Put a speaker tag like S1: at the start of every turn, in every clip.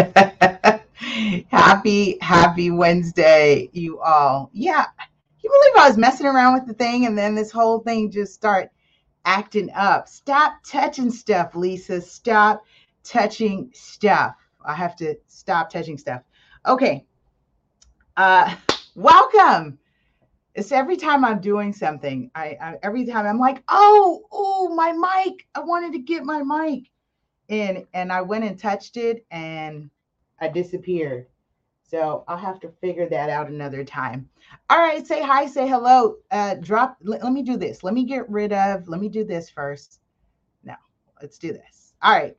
S1: happy, happy Wednesday, you all. Yeah, you believe I was messing around with the thing and then this whole thing just start acting up. Stop touching stuff, Lisa. Stop touching stuff. I have to stop touching stuff. Okay. Uh welcome. It's every time I'm doing something, I, I every time I'm like, oh, oh, my mic. I wanted to get my mic. And and I went and touched it and I disappeared. So I'll have to figure that out another time. All right, say hi, say hello. Uh, drop. Let, let me do this. Let me get rid of. Let me do this first. No, let's do this. All right.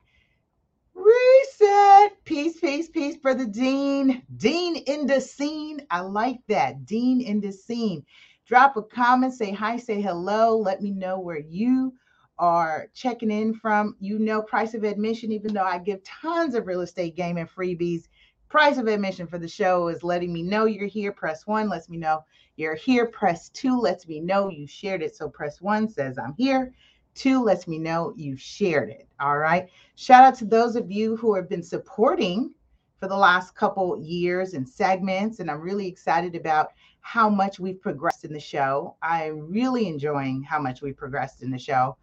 S1: Reset. Peace, peace, peace, brother Dean. Dean in the scene. I like that. Dean in the scene. Drop a comment. Say hi. Say hello. Let me know where you are checking in from. You know, price of admission. Even though I give tons of real estate game and freebies price of admission for the show is letting me know you're here. Press one lets me know you're here. Press two lets me know you shared it. So press one says I'm here. Two lets me know you shared it. All right. Shout out to those of you who have been supporting for the last couple years and segments. And I'm really excited about how much we've progressed in the show. I'm really enjoying how much we've progressed in the show.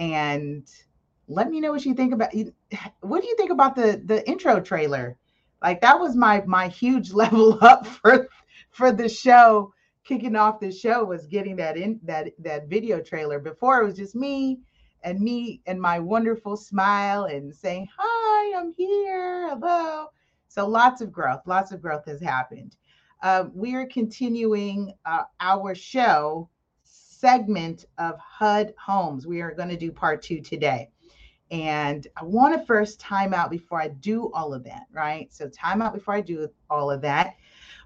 S1: And let me know what you think about what do you think about the the intro trailer? Like that was my my huge level up for for the show. Kicking off the show was getting that in that that video trailer. Before it was just me and me and my wonderful smile and saying hi, I'm here, hello. So lots of growth, lots of growth has happened. Uh, we are continuing uh, our show segment of HUD Homes. We are going to do part two today. And I want to first time out before I do all of that, right? So time out before I do all of that.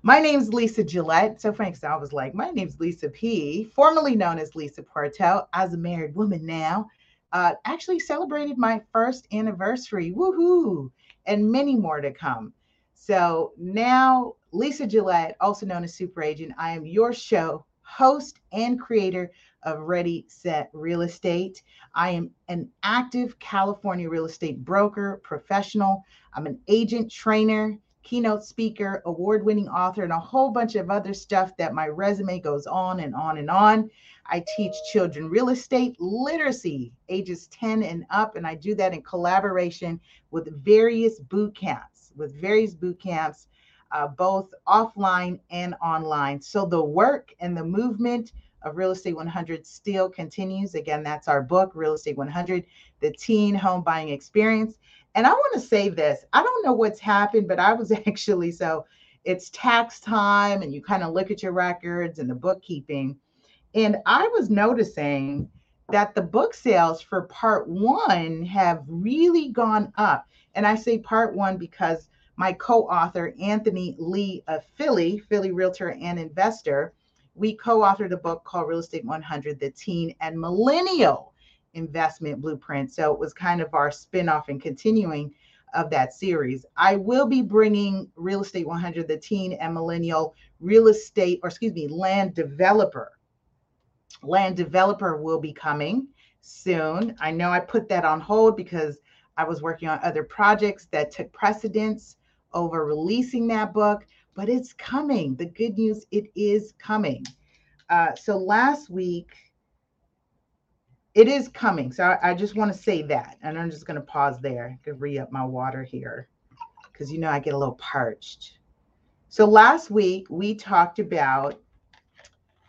S1: My name is Lisa Gillette. So Frank I was like, my name's Lisa P, formerly known as Lisa Porto, as a married woman now. Uh, actually celebrated my first anniversary. Woohoo! And many more to come. So now, Lisa Gillette, also known as Super Agent, I am your show host and creator of Ready Set Real Estate. I am an active California real estate broker, professional. I'm an agent, trainer, keynote speaker, award winning author, and a whole bunch of other stuff that my resume goes on and on and on. I teach children real estate literacy, ages 10 and up, and I do that in collaboration with various boot camps, with various boot camps, uh, both offline and online. So the work and the movement of Real Estate 100 still continues. Again, that's our book, Real Estate 100, the teen home buying experience. And I want to say this I don't know what's happened, but I was actually so it's tax time and you kind of look at your records and the bookkeeping. And I was noticing that the book sales for part one have really gone up. And I say part one because my co author, Anthony Lee of Philly, Philly Realtor and Investor, we co-authored a book called Real Estate 100: The Teen and Millennial Investment Blueprint. So it was kind of our spin-off and continuing of that series. I will be bringing Real Estate 100: The Teen and Millennial Real Estate, or excuse me, Land Developer. Land Developer will be coming soon. I know I put that on hold because I was working on other projects that took precedence over releasing that book but it's coming. The good news, it is coming. Uh, so last week, it is coming. So I, I just want to say that. And I'm just going to pause there I to re up my water here because you know I get a little parched. So last week, we talked about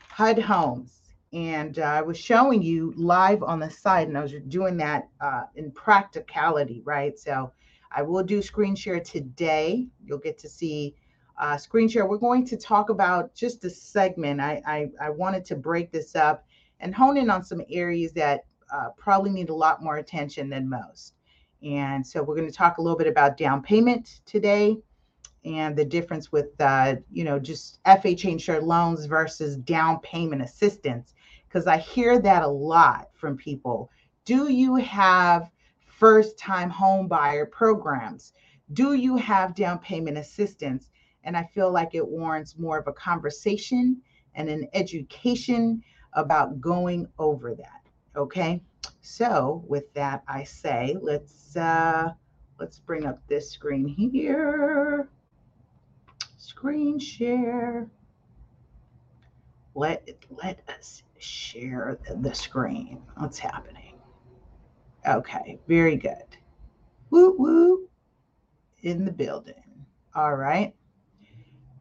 S1: HUD homes. And uh, I was showing you live on the site, and I was doing that uh, in practicality, right? So I will do screen share today. You'll get to see uh, screen share, we're going to talk about just a segment. I, I, I, wanted to break this up and hone in on some areas that uh, probably need a lot more attention than most. And so we're going to talk a little bit about down payment today and the difference with, uh, you know, just FHA insured loans versus down payment assistance. Because I hear that a lot from people. Do you have first time home buyer programs? Do you have down payment assistance? And I feel like it warrants more of a conversation and an education about going over that. Okay. So, with that, I say, let's uh, let's bring up this screen here. Screen share. Let let us share the screen. What's happening? Okay, very good. Woo woo in the building. All right.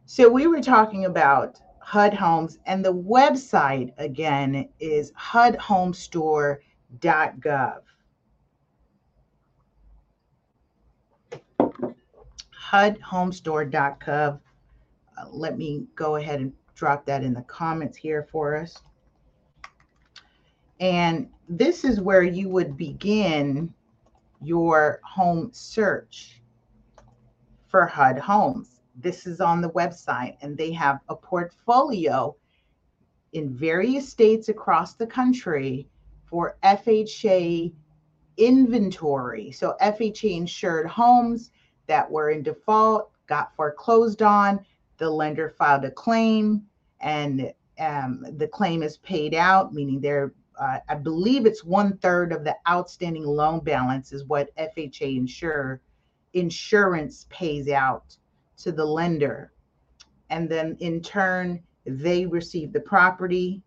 S1: So we were talking about HUD Homes, and the website again is hudhomestore.gov. hudhomestore.gov. Uh, let me go ahead and drop that in the comments here for us. And this is where you would begin your home search for HUD homes. This is on the website, and they have a portfolio in various states across the country for FHA inventory. So, FHA insured homes that were in default, got foreclosed on, the lender filed a claim, and um, the claim is paid out, meaning they're, uh, I believe it's one third of the outstanding loan balance is what FHA insure insurance pays out to the lender. And then in turn, they receive the property,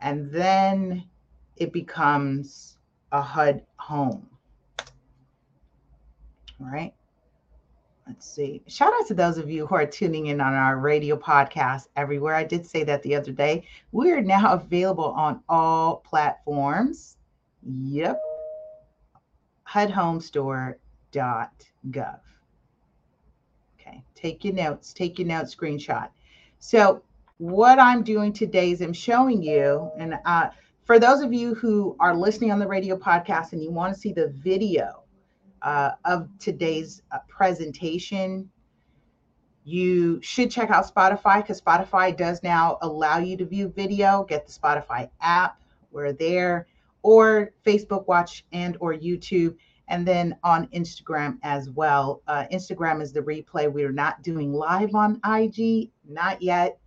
S1: and then it becomes a HUD home. All right let's see. Shout out to those of you who are tuning in on our radio podcast everywhere. I did say that the other day. We are now available on all platforms. Yep. HUDHomestore.gov. Okay, take your notes, take your note screenshot. So, what I'm doing today is I'm showing you, and uh, for those of you who are listening on the radio podcast and you want to see the video, uh, of today's uh, presentation, you should check out Spotify because Spotify does now allow you to view video. Get the Spotify app. We're there, or Facebook Watch and or YouTube, and then on Instagram as well. Uh, Instagram is the replay. We are not doing live on IG, not yet.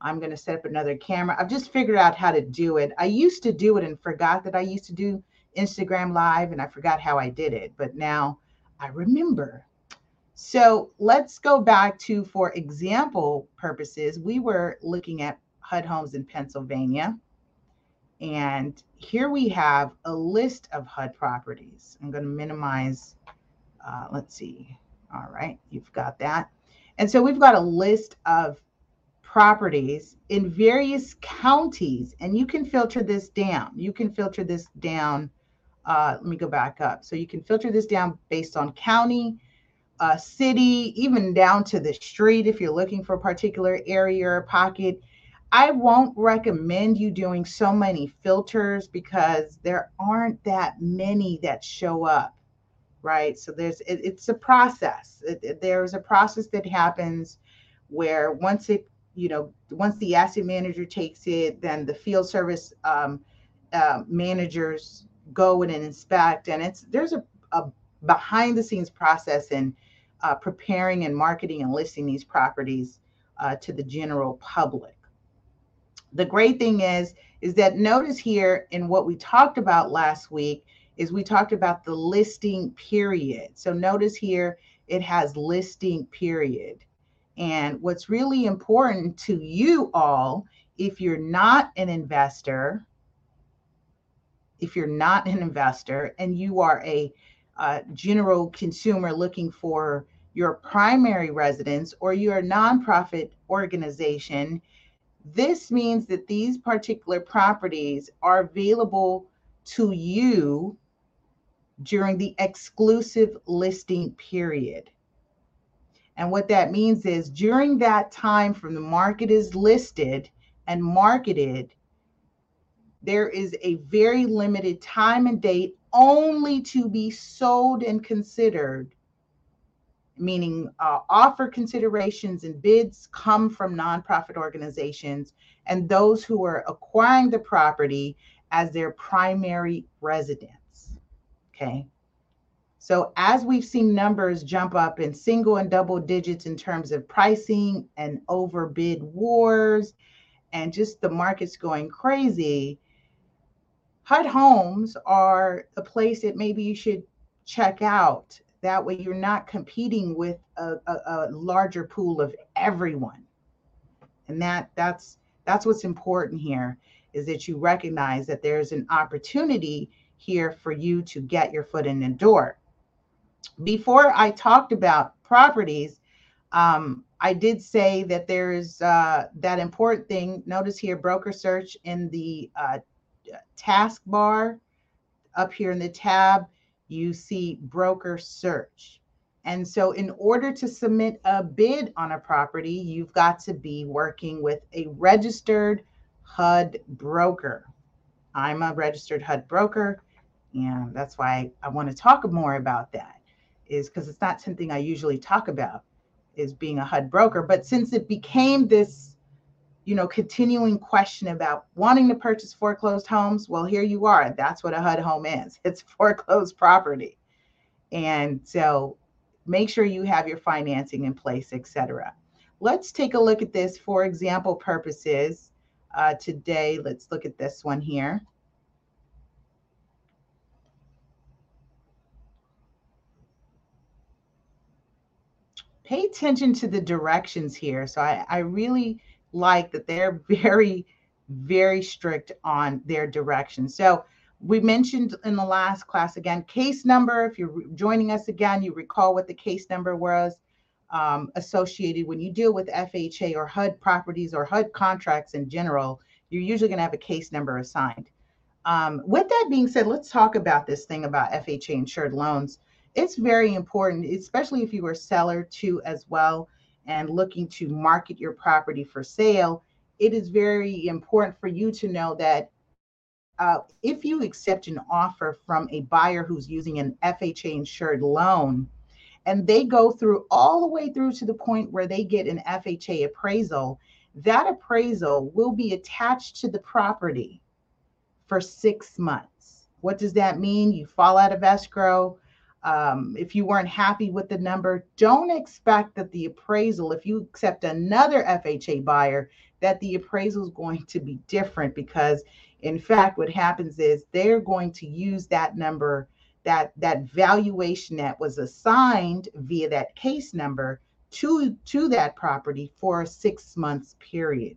S1: I'm going to set up another camera. I've just figured out how to do it. I used to do it and forgot that I used to do Instagram Live and I forgot how I did it, but now I remember. So let's go back to, for example purposes, we were looking at HUD homes in Pennsylvania. And here we have a list of HUD properties. I'm going to minimize, uh, let's see. All right, you've got that. And so we've got a list of properties in various counties, and you can filter this down. You can filter this down uh, let me go back up. So you can filter this down based on county, uh, city, even down to the street if you're looking for a particular area or pocket. I won't recommend you doing so many filters because there aren't that many that show up, right? So there's it, it's a process. It, it, there's a process that happens where once it you know once the asset manager takes it, then the field service um, uh, managers go in and inspect. And it's there's a, a behind the scenes process in uh, preparing and marketing and listing these properties uh, to the general public. The great thing is, is that notice here in what we talked about last week is we talked about the listing period. So notice here it has listing period. And what's really important to you all, if you're not an investor, if you're not an investor and you are a uh, general consumer looking for your primary residence or you're a nonprofit organization, this means that these particular properties are available to you during the exclusive listing period. And what that means is during that time from the market is listed and marketed there is a very limited time and date only to be sold and considered, meaning uh, offer considerations and bids come from nonprofit organizations and those who are acquiring the property as their primary residence. Okay. So, as we've seen numbers jump up in single and double digits in terms of pricing and overbid wars, and just the market's going crazy, HUD homes are a place that maybe you should check out That way, you're not competing with a, a, a larger pool of everyone. And that that's that's what's important here is that you recognize that there's an opportunity here for you to get your foot in the door. Before I talked about properties, um, I did say that there's uh, that important thing. Notice here, broker search in the uh, taskbar up here in the tab, you see broker search. And so, in order to submit a bid on a property, you've got to be working with a registered HUD broker. I'm a registered HUD broker, and that's why I want to talk more about that, is because it's not something I usually talk about, is being a HUD broker. But since it became this, you know, continuing question about wanting to purchase foreclosed homes, well, here you are. That's what a HUD home is. It's foreclosed property. And so make sure you have your financing in place, etc. Let's take a look at this for example purposes uh, today. Let's look at this one here. Pay attention to the directions here. So I, I really like that they're very, very strict on their directions. So we mentioned in the last class again, case number. If you're joining us again, you recall what the case number was um, associated when you deal with FHA or HUD properties or HUD contracts in general, you're usually going to have a case number assigned. Um, with that being said, let's talk about this thing about FHA insured loans. It's very important, especially if you are seller too as well and looking to market your property for sale. It is very important for you to know that uh, if you accept an offer from a buyer who's using an FHA insured loan, and they go through all the way through to the point where they get an FHA appraisal, that appraisal will be attached to the property for six months. What does that mean? You fall out of escrow. Um, if you weren't happy with the number, don't expect that the appraisal, if you accept another FHA buyer, that the appraisal is going to be different because in fact, what happens is they're going to use that number, that that valuation that was assigned via that case number to to that property for a six months period.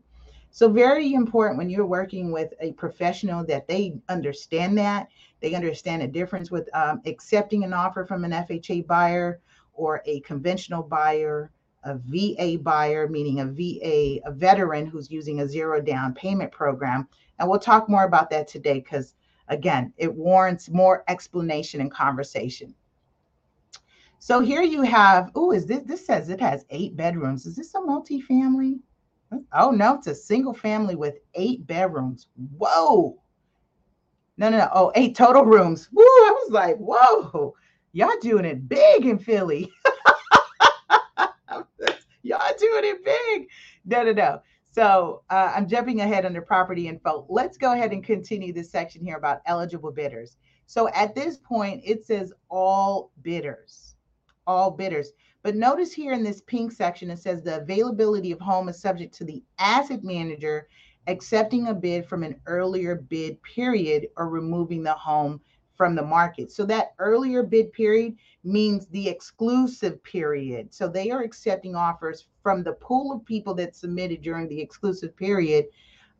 S1: So very important when you're working with a professional that they understand that they understand the difference with um, accepting an offer from an FHA buyer or a conventional buyer, a VA buyer, meaning a VA, a veteran who's using a zero down payment program and we'll talk more about that today because, again, it warrants more explanation and conversation. So here you have, oh, is this, this says it has eight bedrooms. Is this a multi-family? Oh, no, it's a single family with eight bedrooms. Whoa. No, no, no. Oh, eight total rooms. Woo, I was like, whoa, y'all doing it big in Philly. y'all doing it big. No, no, no. So uh, I'm jumping ahead under property info. Let's go ahead and continue this section here about eligible bidders. So at this point, it says all bidders, all bidders. But notice here in this pink section, it says the availability of home is subject to the asset manager accepting a bid from an earlier bid period or removing the home from the market. So that earlier bid period means the exclusive period. So they are accepting offers from the pool of people that submitted during the exclusive period.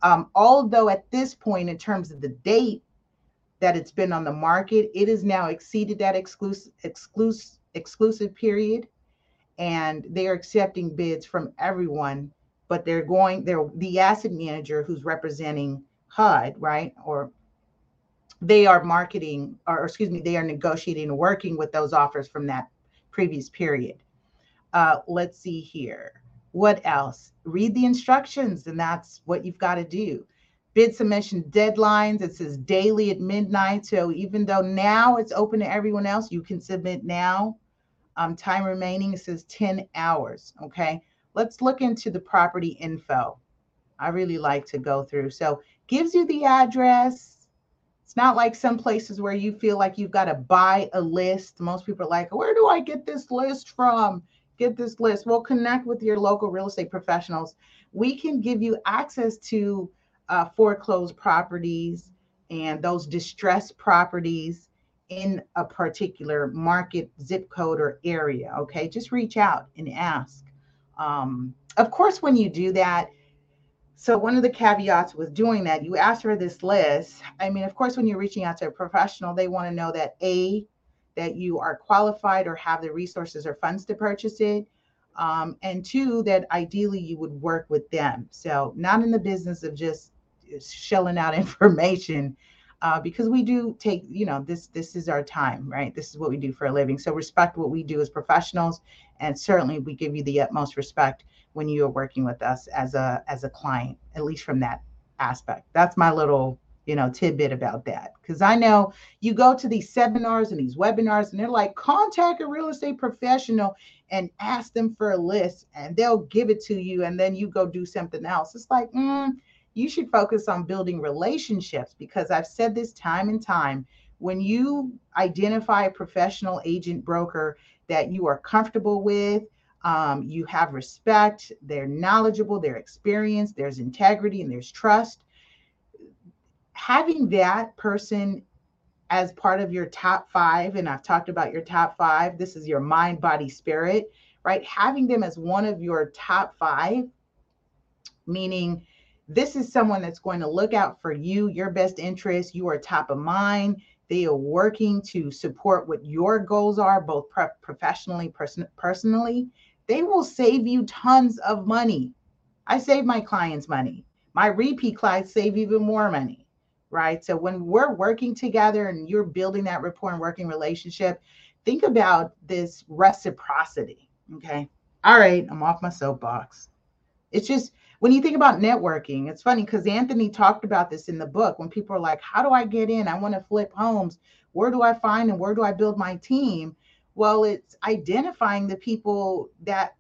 S1: Um, although at this point, in terms of the date that it's been on the market, it has now exceeded that exclusive exclusive exclusive period, and they are accepting bids from everyone. But they're going, they're the asset manager who's representing HUD, right, or they are marketing or excuse me they are negotiating working with those offers from that previous period. Uh, let's see here. What else? Read the instructions and that's what you've got to do. Bid submission deadlines it says daily at midnight so even though now it's open to everyone else you can submit now. Um, time remaining says 10 hours okay let's look into the property info i really like to go through so gives you the address it's not like some places where you feel like you've got to buy a list. Most people are like, where do I get this list from? Get this list. Well, connect with your local real estate professionals. We can give you access to uh, foreclosed properties and those distressed properties in a particular market, zip code, or area. Okay, just reach out and ask. Um, of course, when you do that, so one of the caveats with doing that, you ask for this list. I mean, of course, when you're reaching out to a professional, they want to know that A, that you are qualified or have the resources or funds to purchase it. Um, and two, that ideally you would work with them. So not in the business of just shelling out information uh, because we do take, you know, this this is our time, right? This is what we do for a living. So respect what we do as professionals, and certainly we give you the utmost respect when you are working with us as a as a client, at least from that aspect. That's my little you know tidbit about that because I know you go to these seminars and these webinars and they're like contact a real estate professional and ask them for a list and they'll give it to you and then you go do something else. It's like mm, you should focus on building relationships because I've said this time and time. When you identify a professional agent broker that you are comfortable with, um, you have respect, they're knowledgeable, they're experienced, there's integrity, and there's trust. Having that person as part of your top five, and I've talked about your top five, this is your mind, body, spirit, right? Having them as one of your top five, meaning this is someone that's going to look out for you, your best interest. You are top of mind. They are working to support what your goals are, both professionally, person- personally. They will save you tons of money. I save my clients money. My repeat clients save even more money, right? So when we're working together and you're building that rapport and working relationship, think about this reciprocity. Okay. All right. I'm off my soapbox. It's just when you think about networking, it's funny because Anthony talked about this in the book when people are like, How do I get in? I want to flip homes. Where do I find and where do I build my team? Well, it's identifying the people that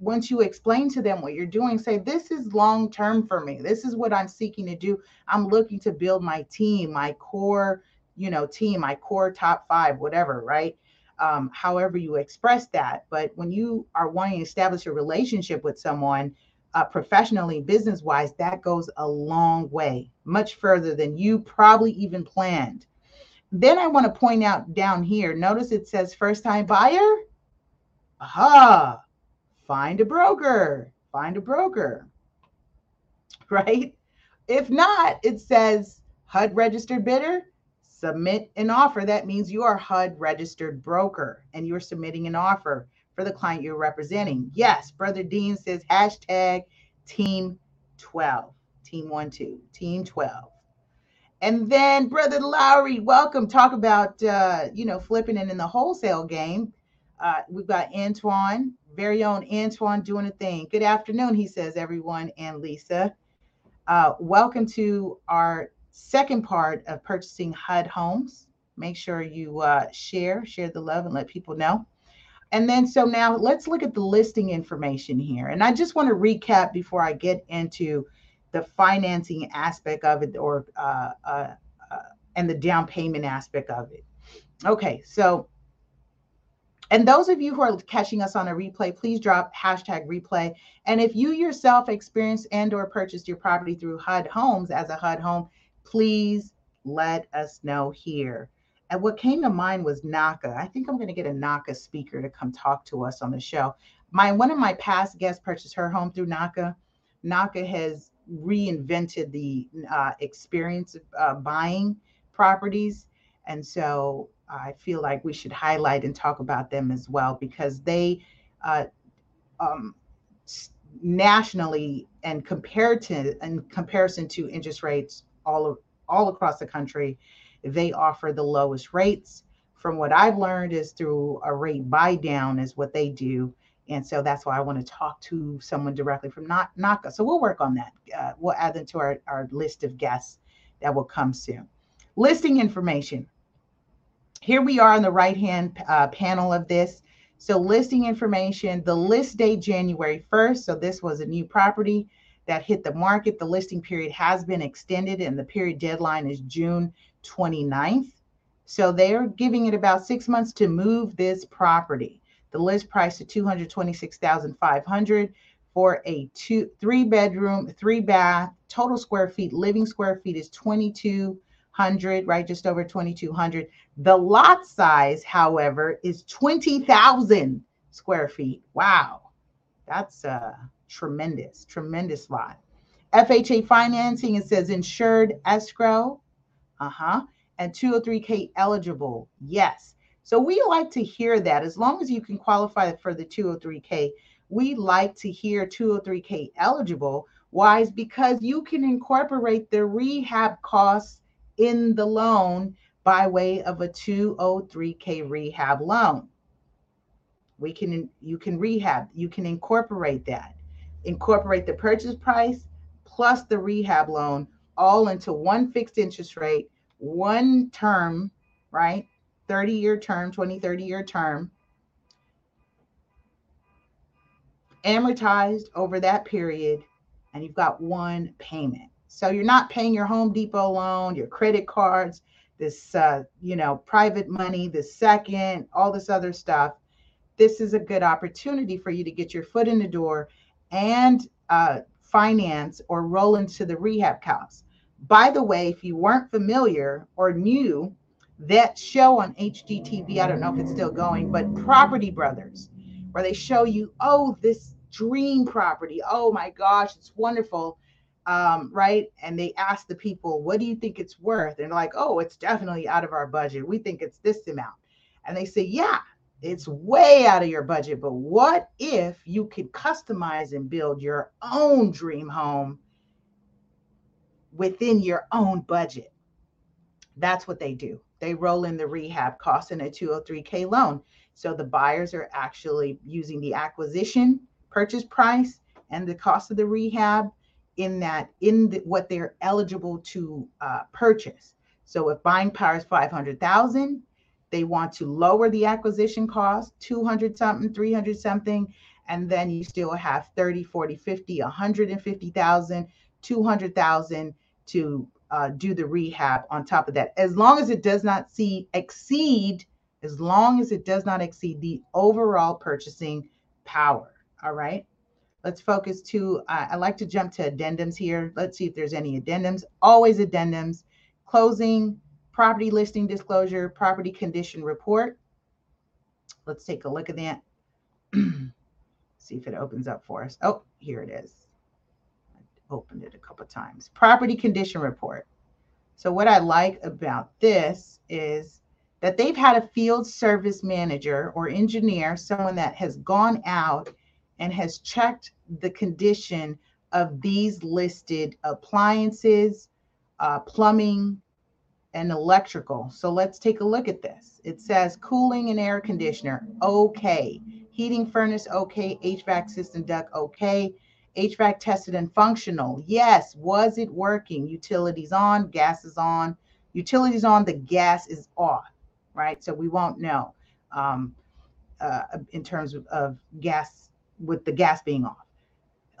S1: once you explain to them what you're doing, say, This is long term for me. This is what I'm seeking to do. I'm looking to build my team, my core, you know, team, my core top five, whatever, right? Um, however you express that. But when you are wanting to establish a relationship with someone, uh, professionally, business wise, that goes a long way, much further than you probably even planned. Then I want to point out down here, notice it says first time buyer. Aha, find a broker, find a broker, right? If not, it says HUD registered bidder, submit an offer. That means you are HUD registered broker and you're submitting an offer for the client you're representing. Yes, Brother Dean says hashtag team 12, team one, two, team 12. And then Brother Lowry, welcome. Talk about, uh, you know, flipping it in the wholesale game. Uh, we've got Antoine, very own Antoine doing a thing. Good afternoon, he says, everyone, and Lisa. Uh, welcome to our second part of purchasing HUD homes. Make sure you uh, share, share the love, and let people know. And then, so now let's look at the listing information here. And I just want to recap before I get into the financing aspect of it or, uh, uh, uh, and the down payment aspect of it. Okay, so, and those of you who are catching us on a replay, please drop hashtag replay. And if you yourself experienced and or purchased your property through HUD Homes as a HUD home, please let us know here. And what came to mind was NACA. I think I'm going to get a NACA speaker to come talk to us on the show. My one of my past guests purchased her home through NACA. NACA has reinvented the uh, experience of uh, buying properties, and so I feel like we should highlight and talk about them as well because they uh, um, nationally and compared to in comparison to interest rates all of, all across the country they offer the lowest rates. From what I've learned is through a rate buy down is what they do. And so that's why I want to talk to someone directly from NACA. So we'll work on that. Uh, we'll add them to our, our list of guests that will come soon. Listing information. Here we are on the right hand uh, panel of this. So listing information, the list date January 1st. So this was a new property that hit the market. The listing period has been extended and the period deadline is June 29th. So they're giving it about six months to move this property. The list price is 226,500 for a two, three bedroom, three bath, total square feet, living square feet is 2,200 2200, right? Just over 2200. The lot size, however, is 20,000 square feet. Wow. That's a tremendous, tremendous lot. FHA financing, it says insured escrow. Uh huh. And 203K eligible. Yes. So we like to hear that as long as you can qualify for the 203K. We like to hear 203K eligible. Why? Is because you can incorporate the rehab costs in the loan by way of a 203K rehab loan. We can you can rehab, you can incorporate that. Incorporate the purchase price plus the rehab loan all into one fixed interest rate, one term, right? 30 year term, 20, 30 year term, amortized over that period, and you've got one payment. So you're not paying your Home Depot loan, your credit cards, this, uh, you know, private money, the second, all this other stuff. This is a good opportunity for you to get your foot in the door and uh, finance or roll into the rehab costs. By the way, if you weren't familiar or new, that show on HGTV, I don't know if it's still going, but Property Brothers, where they show you, oh, this dream property. Oh my gosh, it's wonderful. Um, right. And they ask the people, what do you think it's worth? And like, oh, it's definitely out of our budget. We think it's this amount. And they say, yeah, it's way out of your budget. But what if you could customize and build your own dream home within your own budget? That's what they do. They roll in the rehab cost in a 203K loan. So the buyers are actually using the acquisition purchase price and the cost of the rehab in that in the, what they're eligible to uh, purchase. So if buying power is 500,000, they want to lower the acquisition cost 200 something, 300 something, and then you still have 30, 40, 50, 150,000, 200,000 to uh, do the rehab on top of that. As long as it does not see exceed, as long as it does not exceed the overall purchasing power. All right. Let's focus to, uh, I like to jump to addendums here. Let's see if there's any addendums. Always addendums. Closing, property listing disclosure, property condition report. Let's take a look at that. see if it opens up for us. Oh, here it is. Opened it a couple times. Property condition report. So what I like about this is that they've had a field service manager or engineer, someone that has gone out and has checked the condition of these listed appliances, uh, plumbing, and electrical. So let's take a look at this. It says cooling and air conditioner, okay. Heating furnace, okay. HVAC system duct, okay. HVAC tested and functional. Yes. Was it working? Utilities on, gas is on. Utilities on, the gas is off, right? So we won't know um, uh, in terms of, of gas with the gas being off.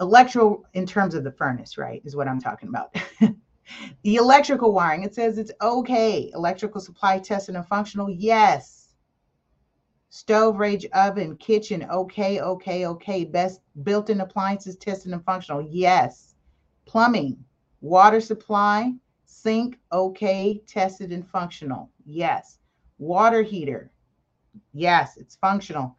S1: Electro, in terms of the furnace, right, is what I'm talking about. the electrical wiring, it says it's okay. Electrical supply tested and functional, yes. Stove, range, oven, kitchen, okay, okay, okay. Best built-in appliances tested and functional, yes. Plumbing, water supply, sink, okay, tested and functional, yes. Water heater, yes, it's functional.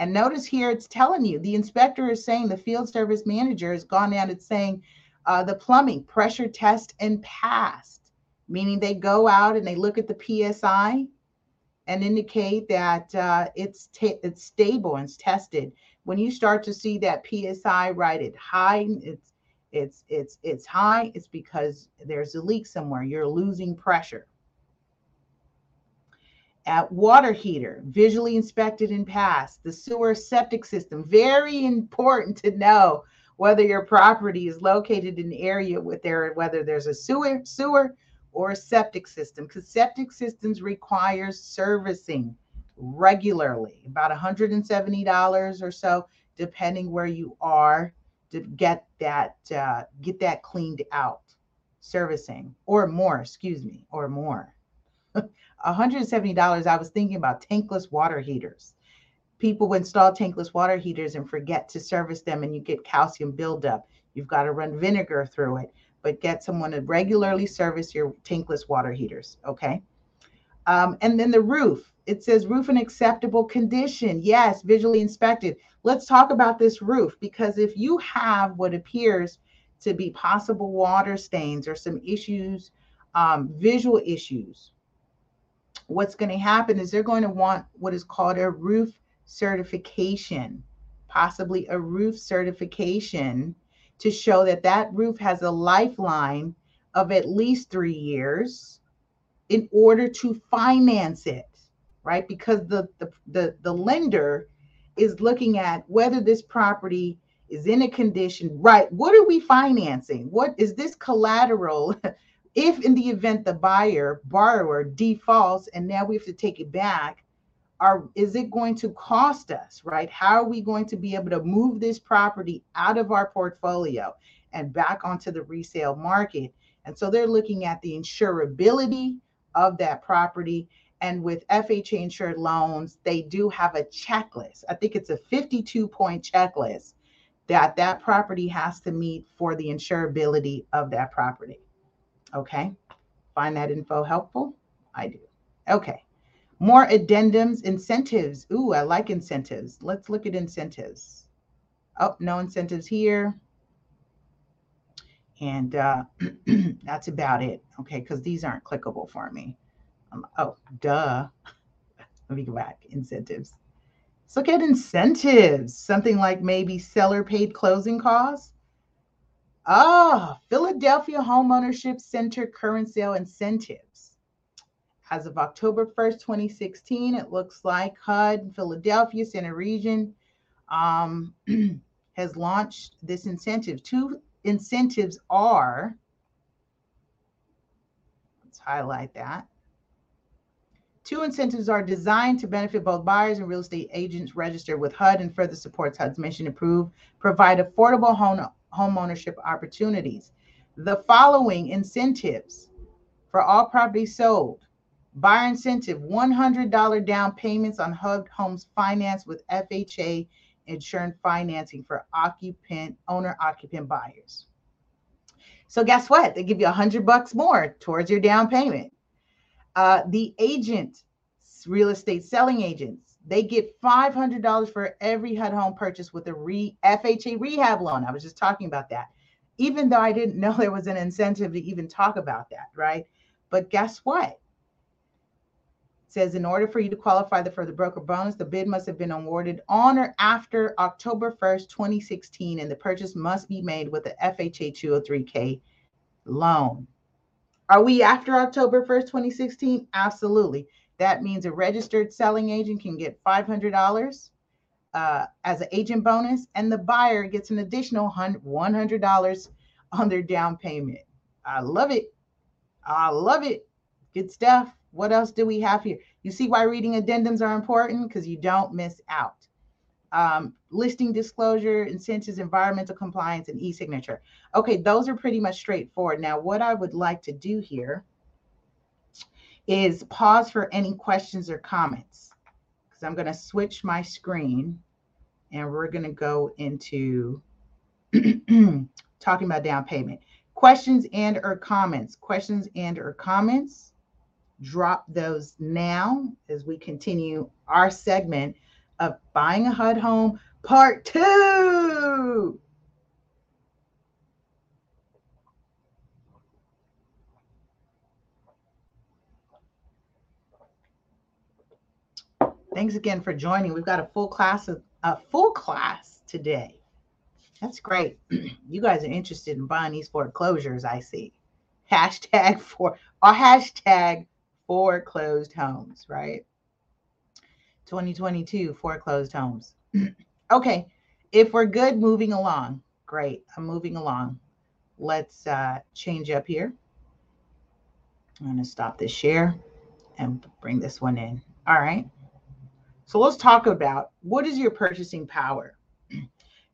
S1: And notice here it's telling you the inspector is saying the field service manager has gone out and saying uh, the plumbing pressure test and passed, meaning they go out and they look at the PSI and indicate that uh, it's it's stable and it's tested. When you start to see that PSI right at high, it's it's it's it's high. It's because there's a leak somewhere. You're losing pressure at water heater, visually inspected and passed, the sewer septic system. Very important to know whether your property is located in an area with there, whether there's a sewer, sewer or a septic system, because septic systems require servicing regularly, about $170 or so, depending where you are, to get that uh, get that cleaned out, servicing or more, excuse me, or more. $170, I was thinking about tankless water heaters. People install tankless water heaters and forget to service them, and you get calcium buildup. You've got to run vinegar through it. But get someone to regularly service your tankless water heaters. Okay. Um, and then the roof. It says roof in acceptable condition. Yes, visually inspected. Let's talk about this roof because if you have what appears to be possible water stains or some issues, um, visual issues, what's going to happen is they're going to want what is called a roof certification, possibly a roof certification to show that that roof has a lifeline of at least three years in order to finance it, right? Because the, the, the, the lender is looking at whether this property is in a condition, right? What are we financing? What is this collateral? if in the event the buyer, borrower defaults and now we have to take it back, are is it going to cost us right? How are we going to be able to move this property out of our portfolio and back onto the resale market? And so they're looking at the insurability of that property. And with FHA insured loans they do have a checklist. I think it's a 52 point checklist that that property has to meet for the insurability of that property. Okay? Find that info helpful? I do. Okay more addendums, incentives. Ooh, I like incentives. Let's look at incentives. Oh, no incentives here. And uh, that's about it. Okay, because these aren't clickable for me. Um, oh, duh. Let me go back. Incentives. Let's look at incentives. Something like maybe seller paid closing costs. Oh, Philadelphia Homeownership Center current sale incentives as of October 1st, 2016, it looks like HUD, Philadelphia Center Region, um, has launched this incentive. Two incentives are, let's highlight that. Two incentives are designed to benefit both buyers and real estate agents registered with HUD and further supports HUD's mission to prove, provide affordable home, home ownership opportunities. The following incentives for all properties sold Buyer incentive $100 down payments on HUD Homes finance with FHA insurance financing for occupant, owner occupant buyers. So guess what? They give you a hundred bucks more towards your down payment. Uh, the agent, real estate selling agents, they get $500 for every HUD home purchase with a re, FHA rehab loan. I was just talking about that. Even though I didn't know there was an incentive to even talk about that, right? But guess what? Says in order for you to qualify for the broker bonus, the bid must have been awarded on or after October 1st, 2016, and the purchase must be made with the FHA 203K loan. Are we after October 1st, 2016? Absolutely. That means a registered selling agent can get $500 uh, as an agent bonus, and the buyer gets an additional $100 on their down payment. I love it. I love it. Good stuff. What else do we have here? You see why reading addendums are important? Because you don't miss out. Um, listing disclosure, incentives, environmental compliance, and e-signature. Okay, those are pretty much straightforward. Now, what I would like to do here is pause for any questions or comments because I'm going to switch my screen and we're going to go into talking about down payment. Questions and or comments. Questions and or comments drop those now as we continue our segment of buying a HUD home part two. Thanks again for joining. We've got a full class of a full class today. That's great. you guys are interested in buying these foreclosures, I see. Hashtag for or hashtag foreclosed homes, right? 2022 foreclosed homes. okay, if we're good, moving along. Great, I'm moving along. Let's uh, change up here. I'm going to stop this share and bring this one in. All right. So let's talk about what is your purchasing power?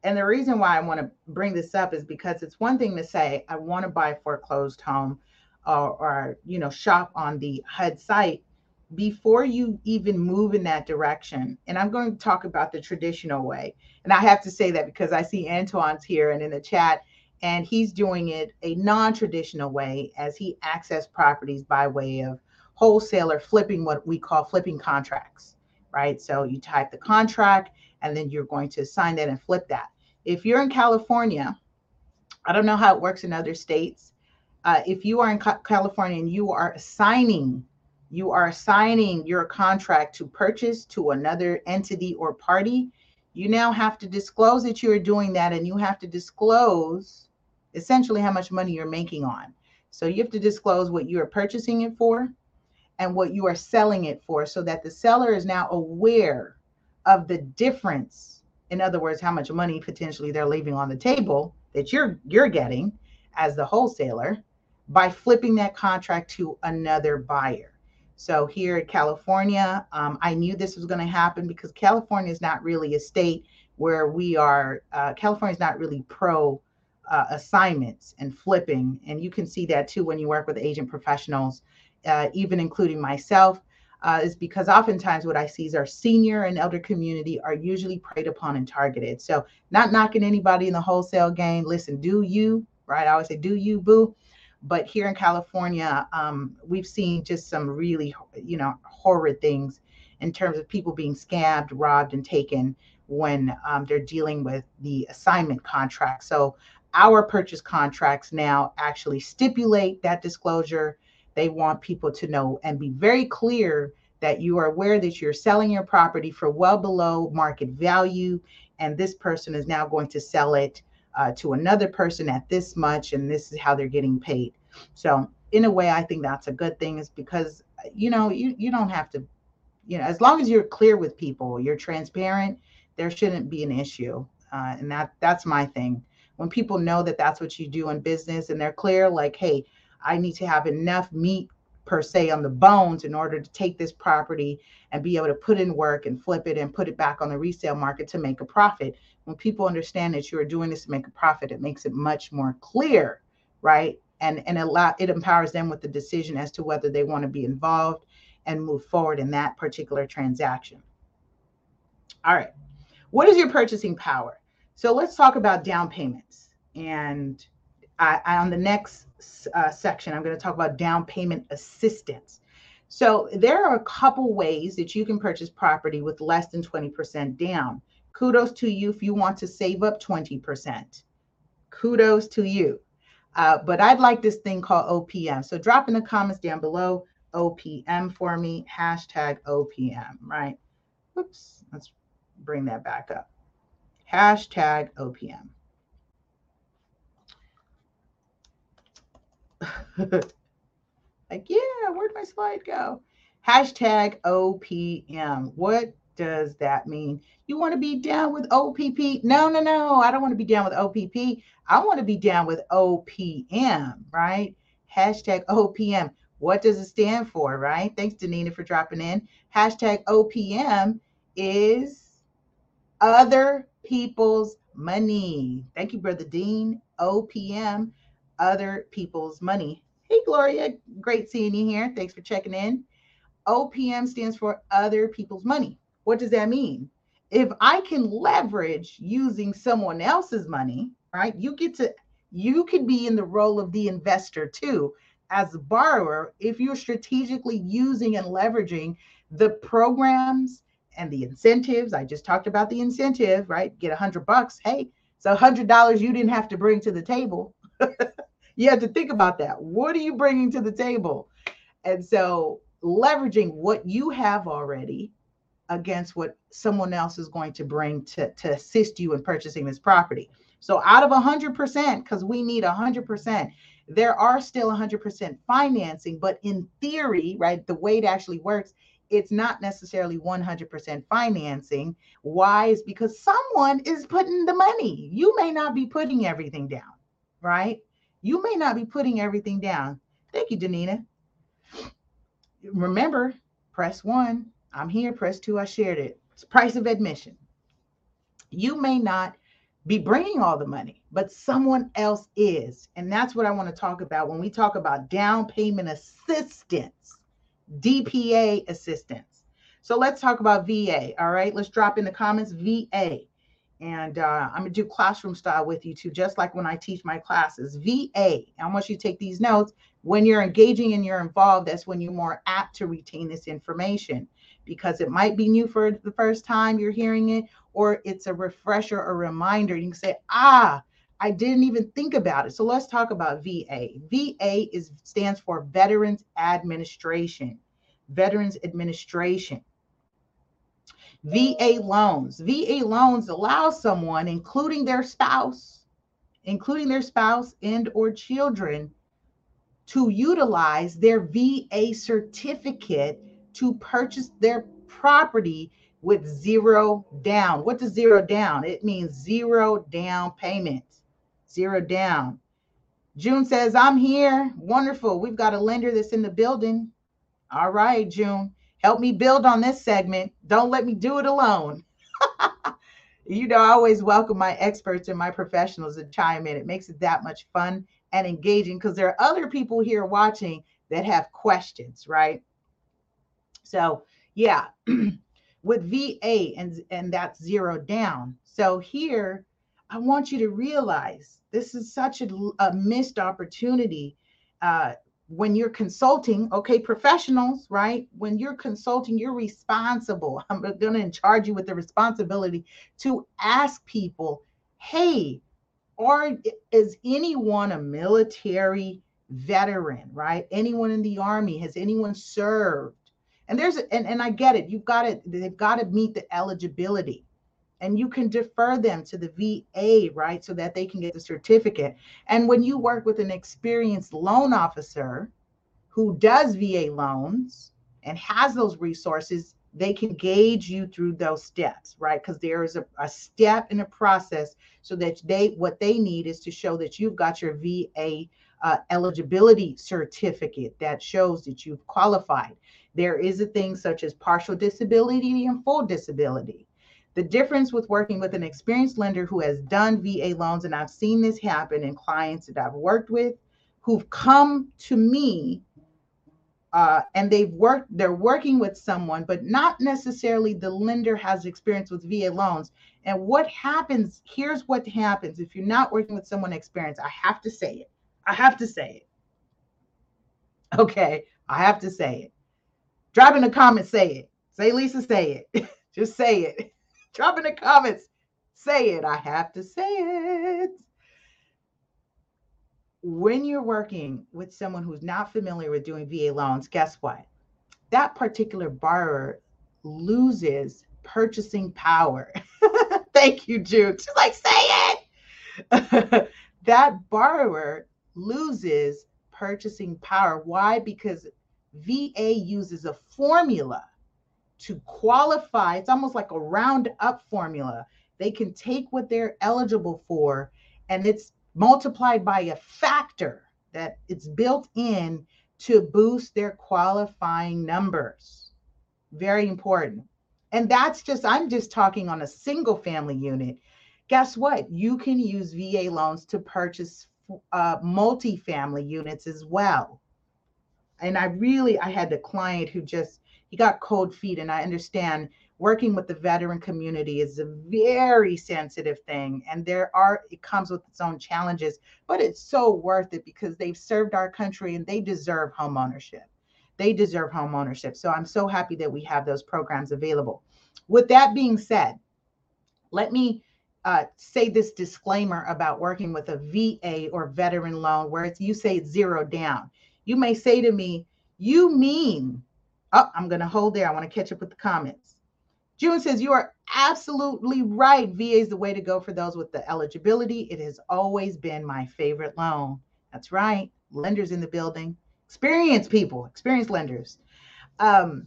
S1: And the reason why I want to bring this up is because it's one thing to say, I want to buy a foreclosed home or, or you know shop on the HUD site before you even move in that direction. And I'm going to talk about the traditional way. And I have to say that because I see Antoine's here and in the chat, and he's doing it a non-traditional way as he accessed properties by way of wholesaler flipping what we call flipping contracts right so you type the contract and then you're going to sign that and flip that if you're in california i don't know how it works in other states uh, if you are in california and you are signing, you are signing your contract to purchase to another entity or party you now have to disclose that you are doing that and you have to disclose essentially how much money you're making on. So you have to disclose what you are purchasing it for and what you are selling it for so that the seller is now aware of the difference. In other words, how much money potentially they're leaving on the table that you're you're getting as the wholesaler by flipping that contract to another buyer. So here in California, um, I knew this was going to happen because California is not really a state where we are. Uh, California is not really pro uh, assignments and flipping. And you can see that too when you work with agent professionals, uh, even including myself, uh, is because oftentimes what I see is our senior and elder community are usually preyed upon and targeted. So, not knocking anybody in the wholesale game. Listen, do you, right? I always say, do you, boo. But here in California, um, we've seen just some really, you know, horrid things in terms of people being scammed, robbed, and taken when um, they're dealing with the assignment contract. So our purchase contracts now actually stipulate that disclosure. They want people to know and be very clear that you are aware that you're selling your property for well below market value, and this person is now going to sell it uh, to another person at this much, and this is how they're getting paid. So, in a way, I think that's a good thing, is because you know you you don't have to, you know, as long as you're clear with people, you're transparent, there shouldn't be an issue, uh, and that that's my thing. When people know that that's what you do in business and they're clear like hey i need to have enough meat per se on the bones in order to take this property and be able to put in work and flip it and put it back on the resale market to make a profit. When people understand that you are doing this to make a profit it makes it much more clear right and and allow it empowers them with the decision as to whether they want to be involved and move forward in that particular transaction all right what is your purchasing power so let's talk about down payments. And I, I, on the next uh, section, I'm going to talk about down payment assistance. So there are a couple ways that you can purchase property with less than 20% down. Kudos to you if you want to save up 20%. Kudos to you. Uh, but I'd like this thing called OPM. So drop in the comments down below OPM for me, hashtag OPM, right? Oops, let's bring that back up hashtag OPM. like, yeah, where'd my slide go? Hashtag OPM. What does that mean? You want to be down with OPP? No, no, no. I don't want to be down with OPP. I want to be down with OPM, right? Hashtag OPM. What does it stand for, right? Thanks, Danina, for dropping in. Hashtag OPM is other people's money. Thank you, Brother Dean. OPM, other people's money. Hey, Gloria, great seeing you here. Thanks for checking in. OPM stands for other people's money. What does that mean? If I can leverage using someone else's money, right? You get to, you could be in the role of the investor too, as a borrower, if you're strategically using and leveraging the programs and the incentives. I just talked about the incentive, right? Get a hundred bucks. Hey, so a hundred dollars you didn't have to bring to the table. you have to think about that. What are you bringing to the table? And so leveraging what you have already against what someone else is going to bring to, to assist you in purchasing this property. So out of 100%, because we need 100%, there are still 100% financing, but in theory, right, the way it actually works it's not necessarily 100% financing. Why? Is because someone is putting the money. You may not be putting everything down, right? You may not be putting everything down. Thank you, Danina. Remember, press one. I'm here. Press two. I shared it. It's price of admission. You may not be bringing all the money, but someone else is. And that's what I want to talk about when we talk about down payment assistance DPA assistance. So let's talk about VA. All right, let's drop in the comments VA. And uh, I'm gonna do classroom style with you too, just like when I teach my classes. VA, I want you to take these notes. When you're engaging and you're involved, that's when you're more apt to retain this information because it might be new for the first time you're hearing it, or it's a refresher or reminder. You can say, ah, I didn't even think about it. So let's talk about VA. VA is stands for Veterans Administration. Veterans Administration. VA loans. VA loans allow someone, including their spouse, including their spouse and or children, to utilize their VA certificate to purchase their property with zero down. What does zero down? It means zero down payment. Zero down. June says, I'm here. Wonderful. We've got a lender that's in the building. All right, June. Help me build on this segment. Don't let me do it alone. you know, I always welcome my experts and my professionals to chime in. It makes it that much fun and engaging because there are other people here watching that have questions, right? So, yeah, with VA and and that's zero down. So here, I want you to realize this is such a, a missed opportunity uh, when you're consulting, okay, professionals, right? When you're consulting, you're responsible. I'm going to charge you with the responsibility to ask people, hey, or is anyone a military veteran, right? Anyone in the army? Has anyone served? And there's and, and I get it. You've got to they've got to meet the eligibility and you can defer them to the VA, right? So that they can get the certificate. And when you work with an experienced loan officer who does VA loans and has those resources, they can gauge you through those steps, right? Because there is a, a step in a process so that they what they need is to show that you've got your VA uh, eligibility certificate that shows that you've qualified. There is a thing such as partial disability and full disability. The difference with working with an experienced lender who has done VA loans, and I've seen this happen in clients that I've worked with who've come to me uh, and they've worked, they're working with someone, but not necessarily the lender has experience with VA loans. And what happens, here's what happens if you're not working with someone experienced, I have to say it. I have to say it. Okay, I have to say it. Drop in the comments, say it. Say, Lisa, say it. Just say it. Drop in the comments. Say it. I have to say it. When you're working with someone who's not familiar with doing VA loans, guess what? That particular borrower loses purchasing power. Thank you, Jude. She's like, say it. that borrower loses purchasing power. Why? Because VA uses a formula to qualify, it's almost like a round up formula. They can take what they're eligible for and it's multiplied by a factor that it's built in to boost their qualifying numbers. Very important. And that's just, I'm just talking on a single family unit. Guess what? You can use VA loans to purchase uh, multi-family units as well. And I really, I had a client who just, he got cold feet and i understand working with the veteran community is a very sensitive thing and there are it comes with its own challenges but it's so worth it because they've served our country and they deserve home ownership. They deserve home ownership. So i'm so happy that we have those programs available. With that being said let me uh, say this disclaimer about working with a va or veteran loan where it's you say it's zero down you may say to me you mean Oh, I'm going to hold there. I want to catch up with the comments. June says, You are absolutely right. VA is the way to go for those with the eligibility. It has always been my favorite loan. That's right. Lenders in the building, experienced people, experienced lenders. Um,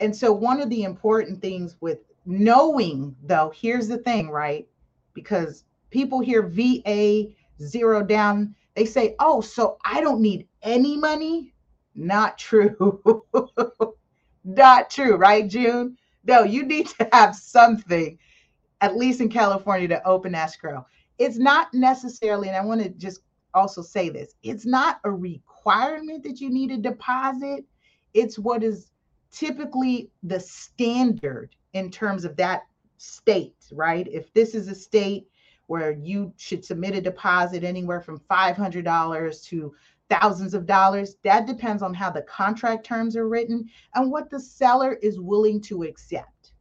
S1: and so, one of the important things with knowing, though, here's the thing, right? Because people hear VA zero down, they say, Oh, so I don't need any money. Not true. Not true, right, June? No, you need to have something, at least in California, to open escrow. It's not necessarily, and I want to just also say this it's not a requirement that you need a deposit, it's what is typically the standard in terms of that state, right? If this is a state where you should submit a deposit anywhere from $500 to thousands of dollars, that depends on how the contract terms are written and what the seller is willing to accept.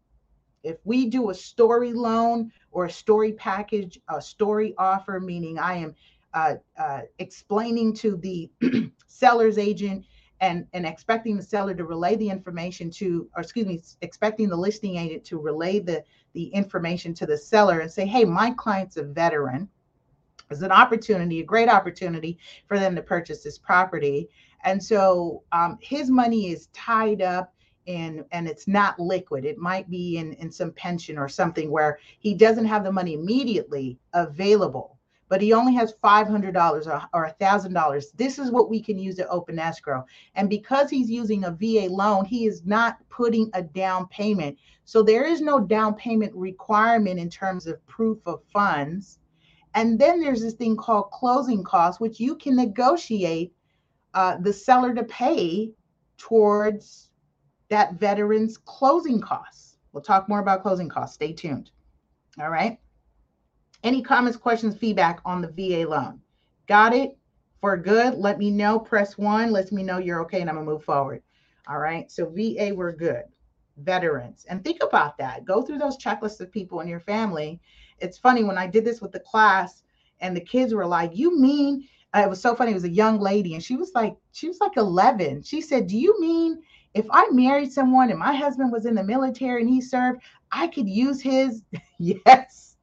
S1: If we do a story loan or a story package, a story offer, meaning I am uh, uh, explaining to the seller's agent and, and expecting the seller to relay the information to, or excuse me, expecting the listing agent to relay the, the information to the seller and say, hey, my client's a veteran. It's an opportunity, a great opportunity for them to purchase this property. And so um, his money is tied up and and it's not liquid. It might be in, in some pension or something where he doesn't have the money immediately available but he only has $500 or, $1,000. This is what we can use to open escrow. And because he's using a VA loan, he is not putting a down payment. So there is no down payment requirement in terms of proof of funds. And then there's this thing called closing costs, which you can negotiate uh, the seller to pay towards that veteran's closing costs. We'll talk more about closing costs. Stay tuned. All right. Any comments, questions, feedback on the VA loan? Got it? For good, let me know. Press one. Let me know you're okay and I'm going to move forward. All right. So, VA, we're good. Veterans. And think about that. Go through those checklists of people in your family. It's funny when I did this with the class and the kids were like, You mean? Uh, it was so funny. It was a young lady and she was like, She was like 11. She said, Do you mean if I married someone and my husband was in the military and he served, I could use his? yes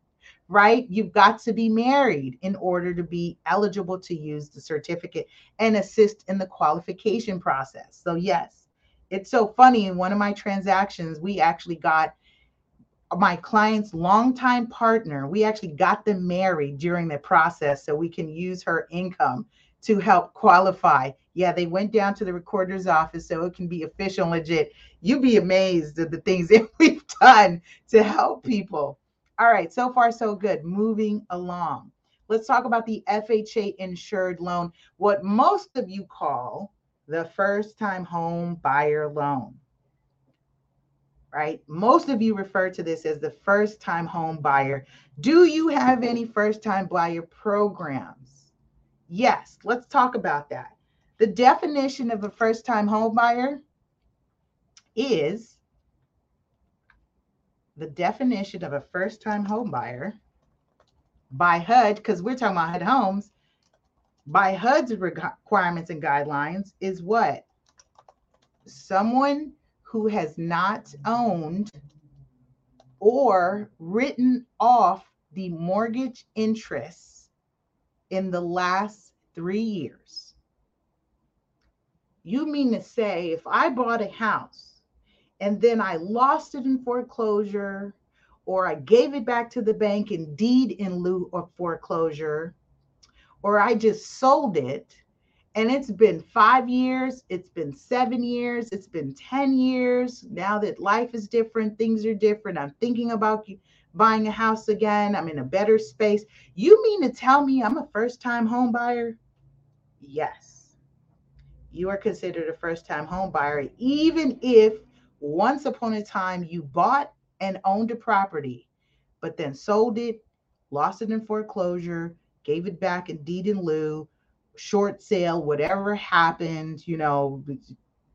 S1: right? You've got to be married in order to be eligible to use the certificate and assist in the qualification process. So, yes, it's so funny. In one of my transactions, we actually got my client's longtime partner, we actually got them married during the process so we can use her income to help qualify. Yeah, they went down to the recorder's office so it can be official and legit. You'd be amazed at the things that we've done to help people. All right, so far so good. Moving along. Let's talk about the FHA insured loan, what most of you call the first time home buyer loan. Right? Most of you refer to this as the first time home buyer. Do you have any first time buyer programs? Yes, let's talk about that. The definition of a first time home buyer is the definition of a first time home buyer by HUD, because we're talking about HUD homes, by HUD's requirements and guidelines is what? Someone who has not owned or written off the mortgage interest in the last three years. You mean to say, if I bought a house and then I lost it in foreclosure or I gave it back to the bank in deed in lieu of foreclosure or I just sold it and it's been five years, it's been seven years, it's been 10 years. Now that life is different, things are different. I'm thinking about buying a house again. I'm in a better space. You mean to tell me I'm a first time home buyer? Yes. You are considered a first time home buyer, even if once upon a time you bought and owned a property, but then sold it, lost it in foreclosure, gave it back in deed in lieu, short sale, whatever happened, you know,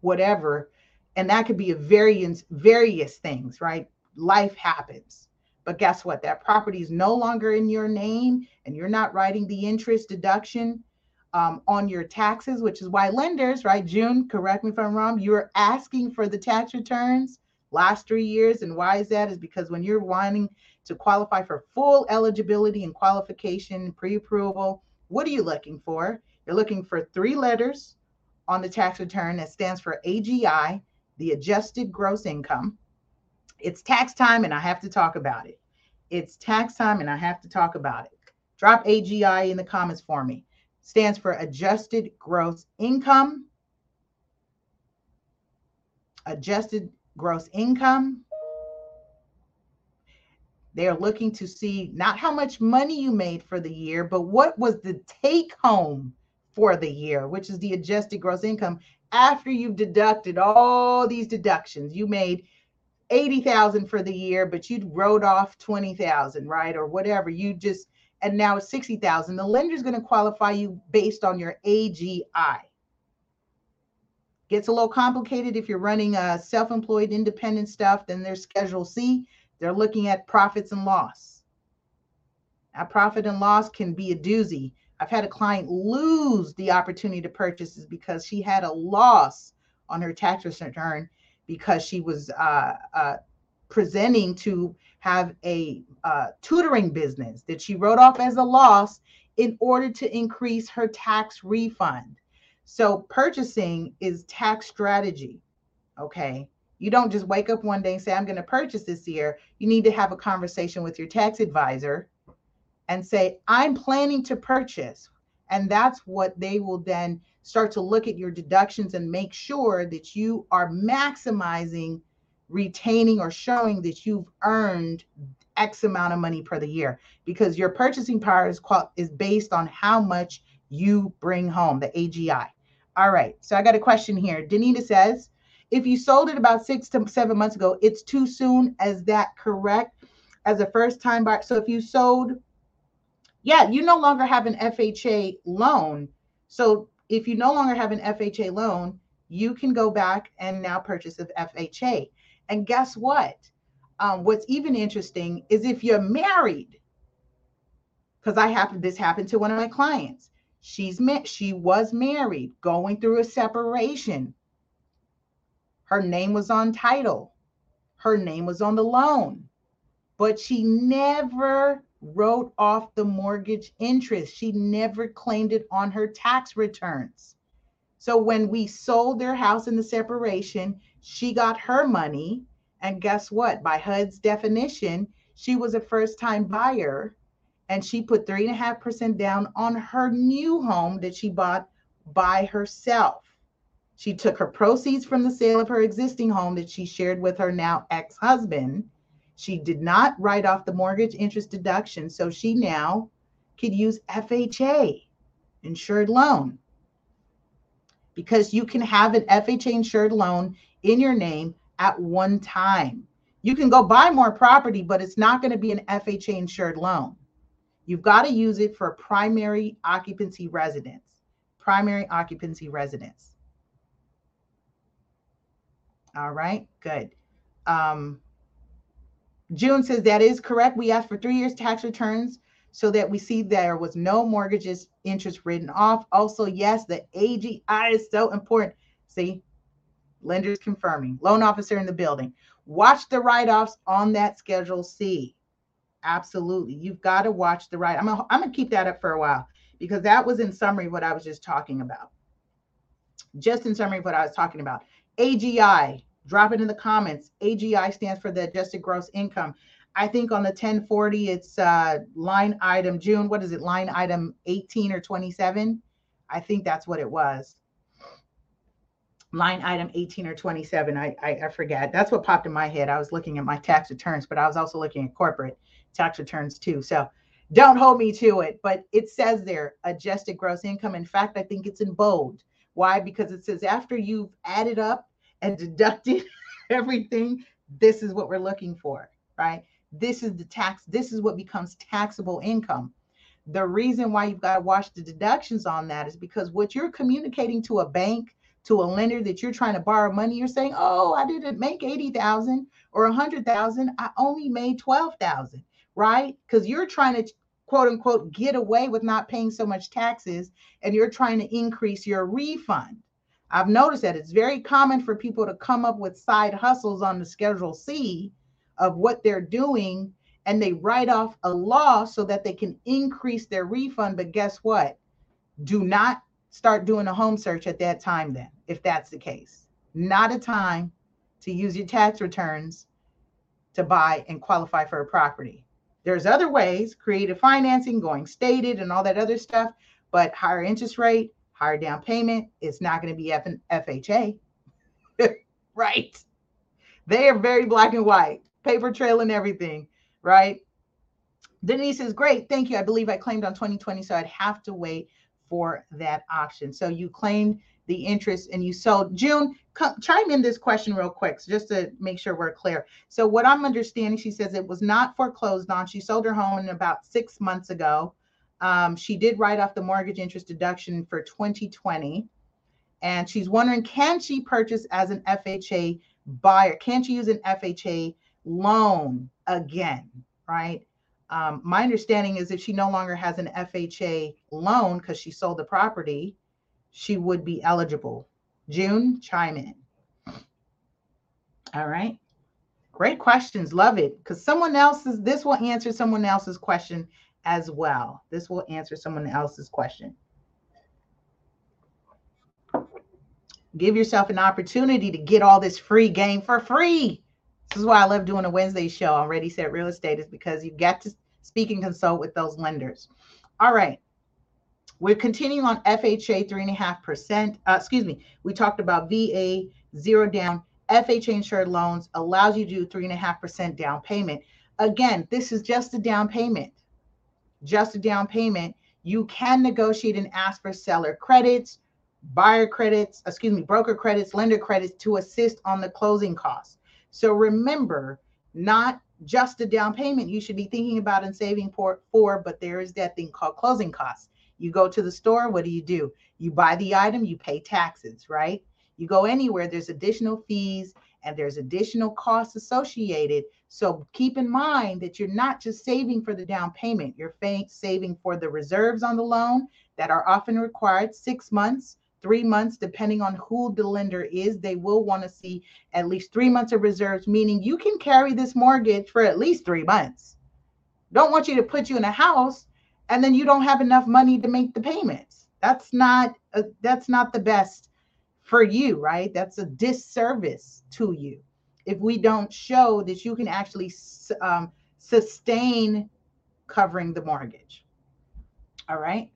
S1: whatever. And that could be a variance, various things, right? Life happens. But guess what? That property is no longer in your name and you're not writing the interest deduction um, on your taxes, which is why lenders, right? June, correct me if I'm wrong, you're asking for the tax returns last three years. And why is that? Is because when you're wanting to qualify for full eligibility and qualification pre approval, what are you looking for? You're looking for three letters on the tax return that stands for AGI, the adjusted gross income. It's tax time, and I have to talk about it. It's tax time, and I have to talk about it. Drop AGI in the comments for me stands for adjusted gross income. Adjusted gross income. They are looking to see not how much money you made for the year, but what was the take home for the year, which is the adjusted gross income after you've deducted all these deductions. You made 80,000 for the year, but you wrote off 20,000, right? Or whatever. You just, and now it's 60,000. The lender is going to qualify you based on your AGI. Gets a little complicated if you're running a self-employed independent stuff, then there's Schedule C. They're looking at profits and loss. A profit and loss can be a doozy. I've had a client lose the opportunity to purchase because she had a loss on her tax return because she was uh, uh, presenting to have a uh, tutoring business that she wrote off as a loss in order to increase her tax refund. So purchasing is tax strategy. Okay. You don't just wake up one day and say, I'm going to purchase this year. You need to have a conversation with your tax advisor and say, I'm planning to purchase. And that's what they will then start to look at your deductions and make sure that you are maximizing retaining or showing that you've earned X amount of money per the year because your purchasing power is, qual- is based on how much you bring home, the AGI. All right, so I got a question here. Danita says, if you sold it about six to seven months ago, it's too soon. Is that correct? As a first time buyer. So if you sold, yeah, you no longer have an FHA loan. So if you no longer have an FHA loan, you can go back and now purchase an FHA. And guess what? Um, what's even interesting is if you're married, because I happened this happened to one of my clients. She's met, she was married, going through a separation. Her name was on title. Her name was on the loan. But she never wrote off the mortgage interest. She never claimed it on her tax returns. So when we sold their house in the separation, she got her money. And guess what? By HUD's definition, she was a first time buyer and she put 3.5% down on her new home that she bought by herself. She took her proceeds from the sale of her existing home that she shared with her now ex husband she did not write off the mortgage interest deduction, so she now could use FHA, insured loan. Because you can have an FHA insured loan in your name at one time. You can go buy more property, but it's not going to be an FHA insured loan. You've got to use it for primary occupancy residence. Primary occupancy residence. All right, good. Um, June says that is correct. We asked for three years tax returns so that we see there was no mortgages interest written off. Also, yes, the AGI is so important. See, lenders confirming, loan officer in the building. Watch the write-offs on that Schedule C. Absolutely. You've got to watch the write. I'm gonna, I'm gonna keep that up for a while because that was in summary what I was just talking about. Just in summary what I was talking about. AGI, Drop it in the comments. AGI stands for the adjusted gross income. I think on the 1040, it's uh, line item, June, what is it, line item 18 or 27? I think that's what it was. Line item 18 or 27, I, I, I forget. That's what popped in my head. I was looking at my tax returns, but I was also looking at corporate tax returns too. So don't hold me to it, but it says there adjusted gross income. In fact, I think it's in bold. Why? Because it says after you've added up and deducted everything, this is what we're looking for, right? This is the tax, this is what becomes taxable income. The reason why you've got to watch the deductions on that is because what you're communicating to a bank, to a lender that you're trying to borrow money, you're saying, "Oh, I didn't make 80,000 or 100,000, I only made 12,000." Right? Cuz you're trying to quote unquote get away with not paying so much taxes and you're trying to increase your refund. I've noticed that it's very common for people to come up with side hustles on the Schedule C of what they're doing and they write off a loss so that they can increase their refund. But guess what? Do not start doing a home search at that time, then, if that's the case. Not a time to use your tax returns to buy and qualify for a property. There's other ways, creative financing, going stated, and all that other stuff, but higher interest rate, higher down payment. It's not going to be F- FHA. right. They are very black and white, paper trail and everything. Right. Denise is great. Thank you. I believe I claimed on 2020, so I'd have to wait for that option. So you claimed the interest and you sold June, come, chime in this question real quick so just to make sure we're clear. So what I'm understanding, she says it was not foreclosed on. She sold her home about six months ago. Um, she did write off the mortgage interest deduction for 2020. And she's wondering, can she purchase as an FHA buyer? Can she use an FHA loan again? Right. Um, my understanding is if she no longer has an FHA loan because she sold the property, she would be eligible. June, chime in. All right. Great questions. Love it. Because someone else's, this will answer someone else's question as well. This will answer someone else's question. Give yourself an opportunity to get all this free game for free. This is why I love doing a Wednesday show on Ready Set Real Estate, is because you get to speak and consult with those lenders. All right. We're continuing on FHA, 3.5%. Uh, excuse me. We talked about VA, zero down. FHA insured loans allows you to do 3.5% down payment. Again, this is just a down payment. Just a down payment. You can negotiate and ask for seller credits, buyer credits, excuse me, broker credits, lender credits to assist on the closing costs. So remember, not just a down payment you should be thinking about and saving for, for, but there is that thing called closing costs. You go to the store, what do you do? You buy the item, you pay taxes, right? You go anywhere, there's additional fees and there's additional costs associated. So keep in mind that you're not just saving for the down payment, you're saving for the reserves on the loan that are often required six months, three months, depending on who the lender is. They will want to see at least three months of reserves, meaning you can carry this mortgage for at least three months. Don't want you to put you in a house and then you don't have enough money to make the payments. That's not a, that's not the best for you, right? That's a disservice to you if we don't show that you can actually um, sustain covering the mortgage. All right.